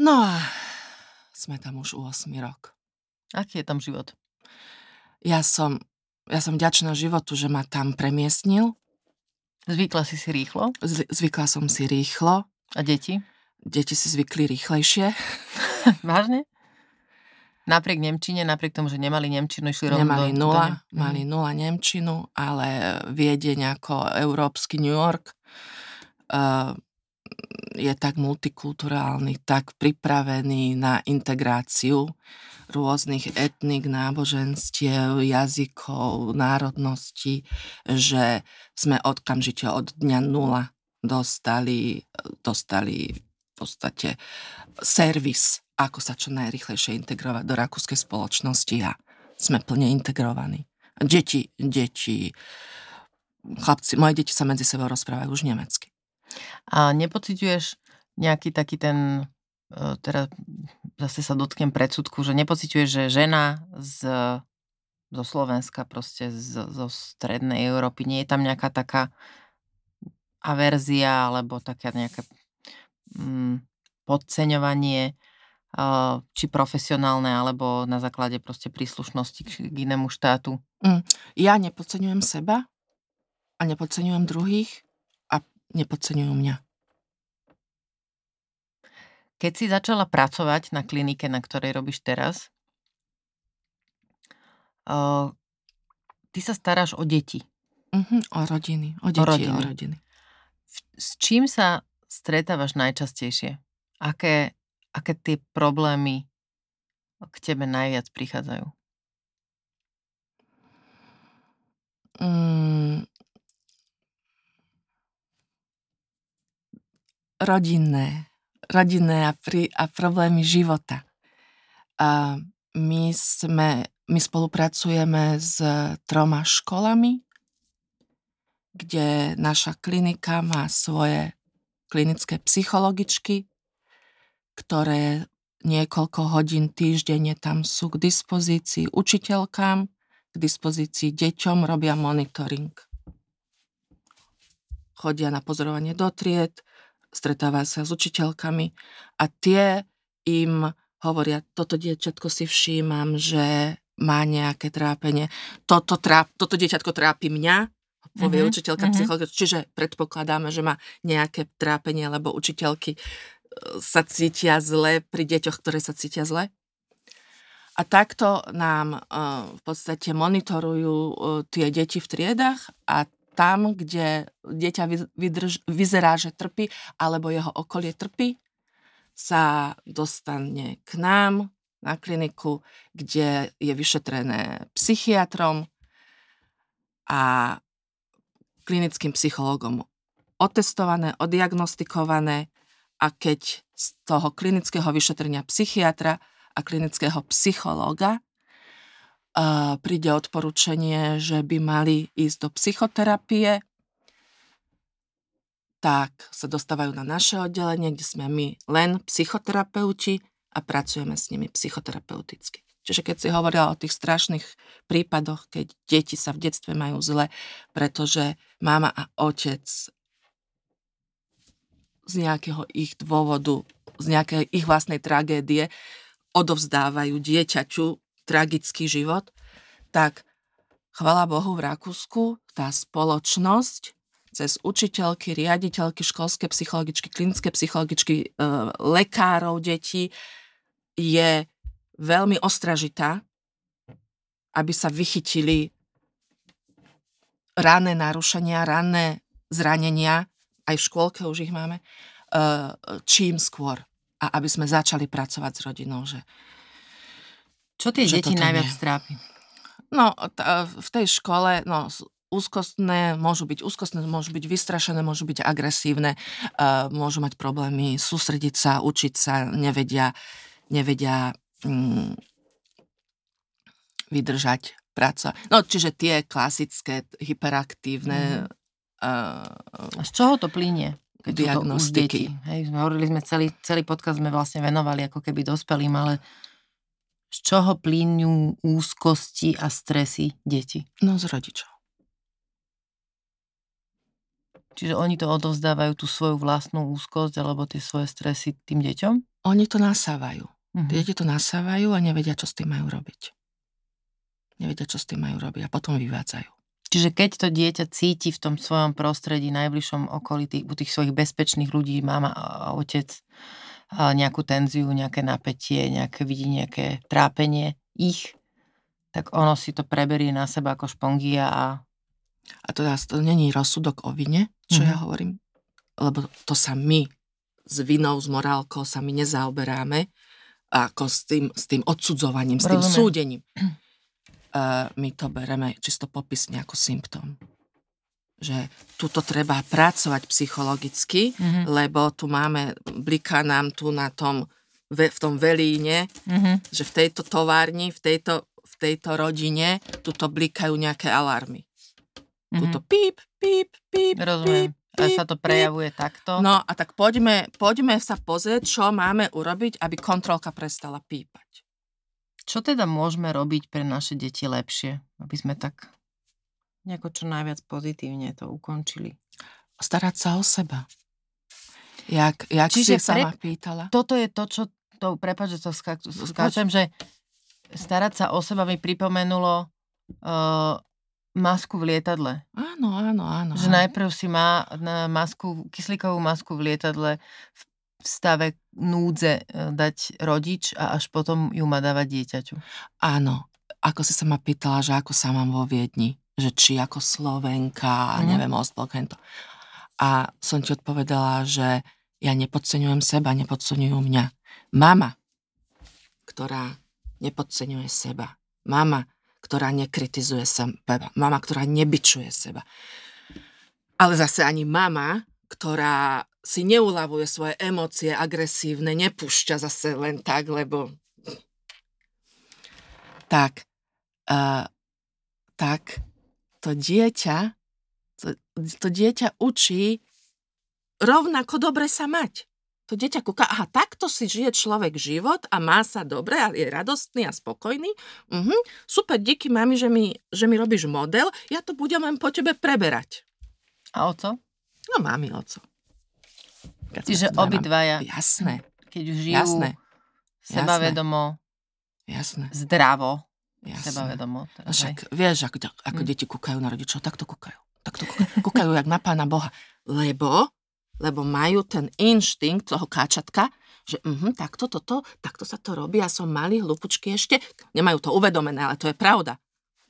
No a sme tam už 8 rok. Aký je tam život? Ja som, ja som vďačná životu, že ma tam premiestnil. Zvykla si si rýchlo? Zv- Zvykla som si rýchlo. A deti? Deti si zvykli rýchlejšie. Vážne? Napriek Nemčine, napriek tomu, že nemali Nemčinu, išli rovno Nemali do... nula, do... mali nula Nemčinu, ale Viedeň ako európsky New York uh, je tak multikulturálny, tak pripravený na integráciu rôznych etník, náboženstiev, jazykov, národností, že sme okamžite od dňa nula dostali, dostali podstate servis, ako sa čo najrychlejšie integrovať do rakúskej spoločnosti a sme plne integrovaní. Deti, deti, chlapci, moje deti sa medzi sebou rozprávajú už nemecky. A nepociťuješ nejaký taký ten, e, teda zase sa dotknem predsudku, že nepociťuješ, že žena z, zo Slovenska, proste z, zo strednej Európy, nie je tam nejaká taká averzia alebo taká nejaké mm, podceňovanie uh, či profesionálne alebo na základe proste príslušnosti k, inému štátu. Ja nepodceňujem seba a nepodceňujem druhých a nepodceňujú mňa. Keď si začala pracovať na klinike, na ktorej robíš teraz, ty sa staráš o deti. Uh-huh, o rodiny, o deti, o rodiny. O rodiny. S čím sa stretávaš najčastejšie? Aké, aké tie problémy k tebe najviac prichádzajú? Mm, rodinné. Rodinné a, pri, a problémy života. A my, sme, my spolupracujeme s troma školami, kde naša klinika má svoje klinické psychologičky, ktoré niekoľko hodín týždenne tam sú k dispozícii učiteľkám, k dispozícii deťom, robia monitoring. Chodia na pozorovanie do tried, stretávajú sa s učiteľkami a tie im hovoria, toto dievčatko si všímam, že má nejaké trápenie, toto, tráp, toto dieťatko trápi mňa, povie mm-hmm. učiteľka mm-hmm. psychológia, čiže predpokladáme, že má nejaké trápenie, lebo učiteľky e, sa cítia zle pri deťoch, ktoré sa cítia zle. A takto nám uh, v podstate monitorujú uh, tie deti v triedach a tam, kde dieťa vydrž, vyzerá, že trpí, alebo jeho okolie trpí, sa dostane k nám na kliniku, kde je vyšetrené psychiatrom a klinickým psychológom otestované, odiagnostikované a keď z toho klinického vyšetrenia psychiatra a klinického psychológa uh, príde odporúčanie, že by mali ísť do psychoterapie, tak sa dostávajú na naše oddelenie, kde sme my len psychoterapeuti a pracujeme s nimi psychoterapeuticky. Čiže keď si hovorila o tých strašných prípadoch, keď deti sa v detstve majú zle, pretože mama a otec z nejakého ich dôvodu, z nejakej ich vlastnej tragédie odovzdávajú dieťaťu tragický život, tak chvala Bohu v Rakúsku tá spoločnosť cez učiteľky, riaditeľky, školské psychologičky, klinické psychologičky, e, lekárov detí je veľmi ostražitá, aby sa vychytili ranné narušenia, ranné zranenia, aj v škôlke už ich máme, eh, čím skôr. A aby sme začali pracovať s rodinou. Že, Čo tie že deti najviac je. trápi? No, t- v tej škole, no, úzkostné, môžu byť úzkostné, môžu byť vystrašené, môžu byť agresívne, uh, môžu mať problémy sústrediť sa, učiť sa, nevedia, nevedia mm, vydržať práca. No, čiže tie klasické, hyperaktívne... Mm. Uh, Z čoho to plinie? diagnostiky. Hej, sme hovorili sme celý, celý podcast sme vlastne venovali ako keby dospelým, ale z čoho plíňu úzkosti a stresy deti? No z rodičov. Čiže oni to odovzdávajú tú svoju vlastnú úzkosť alebo tie svoje stresy tým deťom? Oni to nasávajú. Mm-hmm. Deti to nasávajú a nevedia, čo s tým majú robiť. Nevedia, čo s tým majú robiť a potom vyvádzajú. Čiže keď to dieťa cíti v tom svojom prostredí, najbližšom okolí tých, tých svojich bezpečných ľudí, mama a otec, a nejakú tenziu, nejaké napätie, nejaké vidí nejaké trápenie ich, tak ono si to preberie na seba ako špongia a... A to, to není rozsudok o vine, čo mm-hmm. ja hovorím, lebo to sa my s vinou, s morálkou sa my nezaoberáme, ako s tým, s tým odsudzovaním, s tým Rozumiem. súdením. Uh, my to bereme čisto popisne ako symptóm. Že tuto treba pracovať psychologicky, mm-hmm. lebo tu máme, bliká nám tu na tom, v tom velíne, mm-hmm. že v tejto továrni, v tejto, v tejto rodine, tuto blikajú nejaké alarmy. Mm-hmm. Tuto píp, píp, píp, Rozumiem. píp, a sa to prejavuje takto? No a tak poďme, poďme sa pozrieť, čo máme urobiť, aby kontrolka prestala pípať. Čo teda môžeme robiť pre naše deti lepšie, aby sme tak nejako čo najviac pozitívne to ukončili? Starať sa o seba. Jak, jak Čiže si pre... sama pýtala. Toto je to, čo, to, prepáč, že to skáčem, že starať sa o seba mi pripomenulo uh, masku v lietadle. Áno, áno, áno. Že áno. najprv si má na masku, kyslíkovú masku v lietadle v stave núdze e, dať rodič a až potom ju má dávať dieťaťu. Áno. Ako si sa ma pýtala, že ako sa mám vo Viedni. Že či ako Slovenka, mm. neviem, Ostblokento. A som ti odpovedala, že ja nepodceňujem seba, nepodceňujú mňa. Mama, ktorá nepodceňuje seba. Mama, ktorá nekritizuje seba, mama, ktorá nebyčuje seba. Ale zase ani mama, ktorá si neulavuje svoje emócie agresívne, nepúšťa zase len tak, lebo... Tak, uh, tak to dieťa, to, to dieťa učí rovnako dobre sa mať. To dieťa kúka, aha, takto si žije človek život a má sa dobre a je radostný a spokojný. Uh-huh. Super, díky mami, že mi, že mi robíš model, ja to budem len po tebe preberať. A oco? No, mami, oco. Čiže obidvaja. Jasné. Keď už žijú Jasné. sebavedomo, Jasné. zdravo, Jasné. sebavedomo. Teda, Však vieš, ako, ako hm. deti kúkajú na rodičov, tak to kúkajú. Tak to kúkajú, kúkajú jak na pána Boha. Lebo, lebo majú ten inštinkt toho káčatka, že uh-huh, takto, toto, takto sa to robí, ja som malý, hlupučky ešte. Nemajú to uvedomené, ale to je pravda.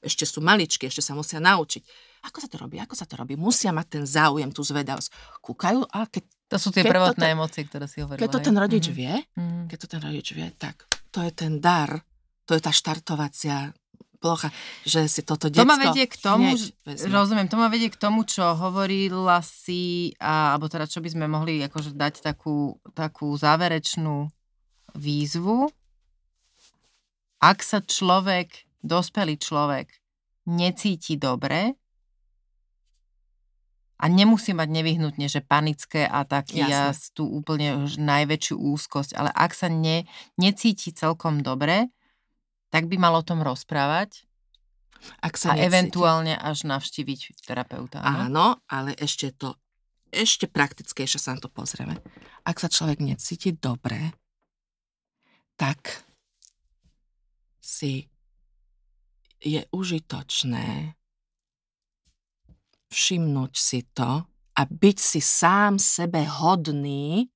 Ešte sú maličky, ešte sa musia naučiť. Ako sa to robí, ako sa to robí? Musia mať ten záujem, tú zvedavosť. Kúkajú a keď to sú tie prvotné ten, emócie, ktoré si hovorila. Keď to ten rodič mm-hmm. vie, mm-hmm. keď to ten rodič vie, tak to je ten dar, to je tá štartovacia plocha, že si toto detsko... To ma vedie k tomu, že, rozumiem, to ma vedie k tomu, čo hovorila si, a, alebo teda čo by sme mohli akože dať takú, takú záverečnú výzvu. Ak sa človek, dospelý človek, necíti dobre, a nemusí mať nevyhnutne, že panické a tú úplne najväčšiu úzkosť, ale ak sa ne, necíti celkom dobre, tak by mal o tom rozprávať ak sa a necíti. eventuálne až navštíviť terapeuta. Áno? áno, ale ešte to, ešte praktickejšie sa na to pozrieme. Ak sa človek necíti dobre, tak si je užitočné všimnúť si to a byť si sám sebe hodný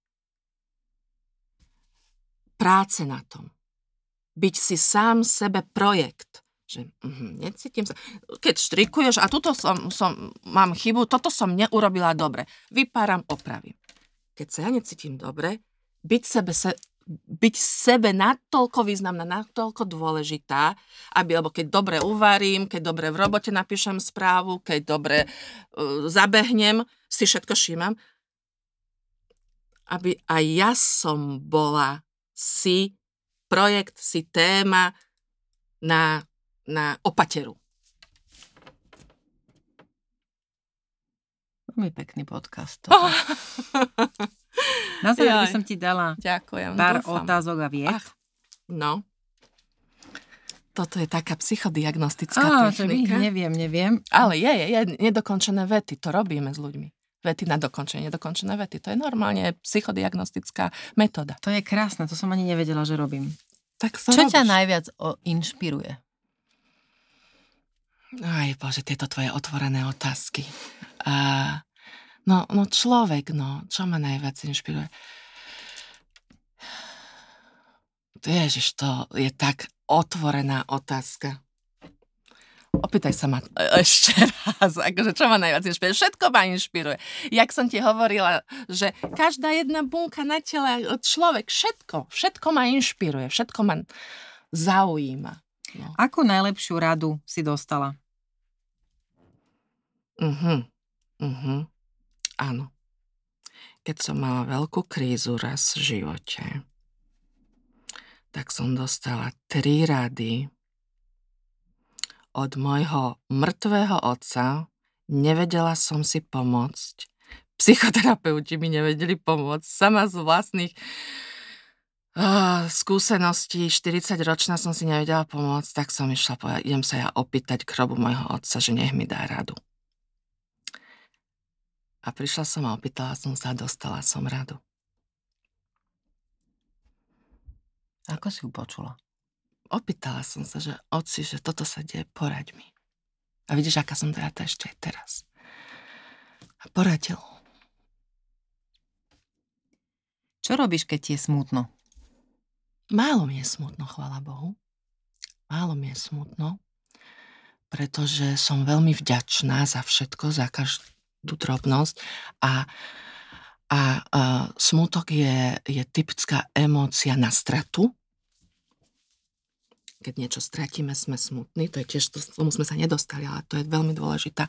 práce na tom. Byť si sám sebe projekt. Že uh, necítim sa. Keď štrikuješ a tuto som, som, mám chybu, toto som neurobila dobre. Vypáram, opravím. Keď sa ja necítim dobre, byť sebe, se, byť sebe natoľko významná, natoľko dôležitá, aby, lebo keď dobre uvarím, keď dobre v robote napíšem správu, keď dobre uh, zabehnem, si všetko všímam, aby aj ja som bola si projekt, si téma na, na opateru. Veľmi pekný podcast. Na záver by som ti dala Ďakujem, pár dúfam. otázok a vied. Ach, no. Toto je taká psychodiagnostická Á, technika. neviem, neviem. Ale je, je, je nedokončené vety. To robíme s ľuďmi. Vety na dokončenie, nedokončené vety. To je normálne psychodiagnostická metóda. To je krásne, to som ani nevedela, že robím. Tak Čo robíš? ťa najviac o, inšpiruje? Aj bože, tieto tvoje otvorené otázky. A No, no človek, no, čo ma najviac inšpiruje? Ježiš, to je tak otvorená otázka. Opýtaj sa ma ešte raz, akože čo ma najviac inšpiruje? Všetko ma inšpiruje. Jak som ti hovorila, že každá jedna bunka na tele, človek, všetko, všetko ma inšpiruje, všetko ma zaujíma. No. Akú najlepšiu radu si dostala? Mhm, mhm. Áno. Keď som mala veľkú krízu raz v živote, tak som dostala tri rady od môjho mŕtvého otca. Nevedela som si pomôcť. Psychoterapeuti mi nevedeli pomôcť. Sama z vlastných uh, skúseností, 40 ročná som si nevedela pomôcť, tak som išla povedať, idem sa ja opýtať k hrobu môjho otca, že nech mi dá radu. A prišla som a opýtala som sa dostala som radu. Ako si ju počula? Opýtala som sa, že oci, že toto sa deje, poraď mi. A vidíš, aká som teda ešte aj teraz. A poradil. Čo robíš, keď ti je smutno? Málo mi je smutno, chvála Bohu. Málo mi je smutno, pretože som veľmi vďačná za všetko, za každú drobnosť a, a, a smutok je, je typická emócia na stratu. Keď niečo stratíme, sme smutní, to je tiež, to, tomu sme sa nedostali, ale to je veľmi dôležitá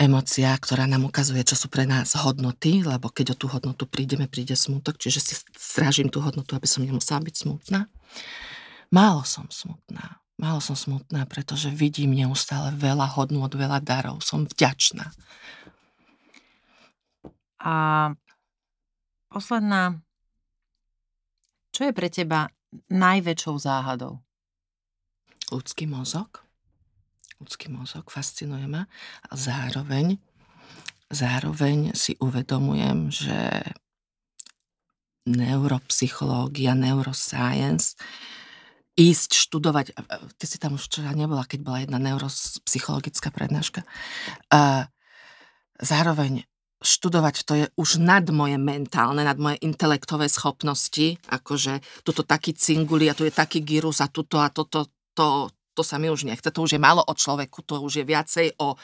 emocia, ktorá nám ukazuje, čo sú pre nás hodnoty, lebo keď o tú hodnotu prídeme, príde smutok, čiže si strážim tú hodnotu, aby som nemusela byť smutná. Málo som smutná. Málo som smutná, pretože vidím neustále veľa hodnot, veľa darov. Som vďačná. A posledná. Čo je pre teba najväčšou záhadou? Ľudský mozog ľudský mozog, fascinuje ma. A zároveň, zároveň si uvedomujem, že neuropsychológia, neuroscience, ísť študovať, ty si tam už včera nebola, keď bola jedna neuropsychologická prednáška, a zároveň študovať to je už nad moje mentálne, nad moje intelektové schopnosti, akože tuto taký cinguli a tu je taký gyrus a tuto a toto, to, to sa mi už nechce, to už je málo o človeku, to už je viacej o,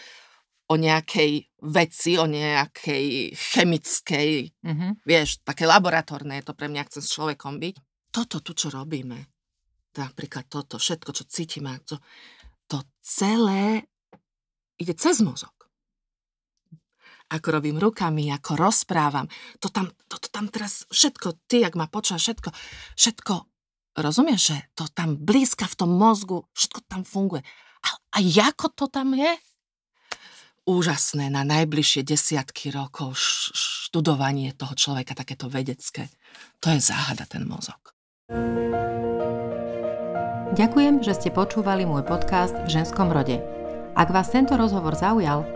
o nejakej veci, o nejakej chemickej, mm-hmm. vieš, také laboratórne je to pre mňa, chcem s človekom byť. Toto tu, čo robíme, napríklad toto, všetko, čo cítime, to, to celé ide cez mozog. Ako robím rukami, ako rozprávam, to tam, to, to tam teraz všetko, ty, ak ma počúvaš, všetko, všetko Rozumieš, že to tam blízka v tom mozgu, všetko tam funguje. A, a ako to tam je? Úžasné na najbližšie desiatky rokov študovanie toho človeka, takéto vedecké. To je záhada, ten mozog. Ďakujem, že ste počúvali môj podcast v ženskom rode. Ak vás tento rozhovor zaujal,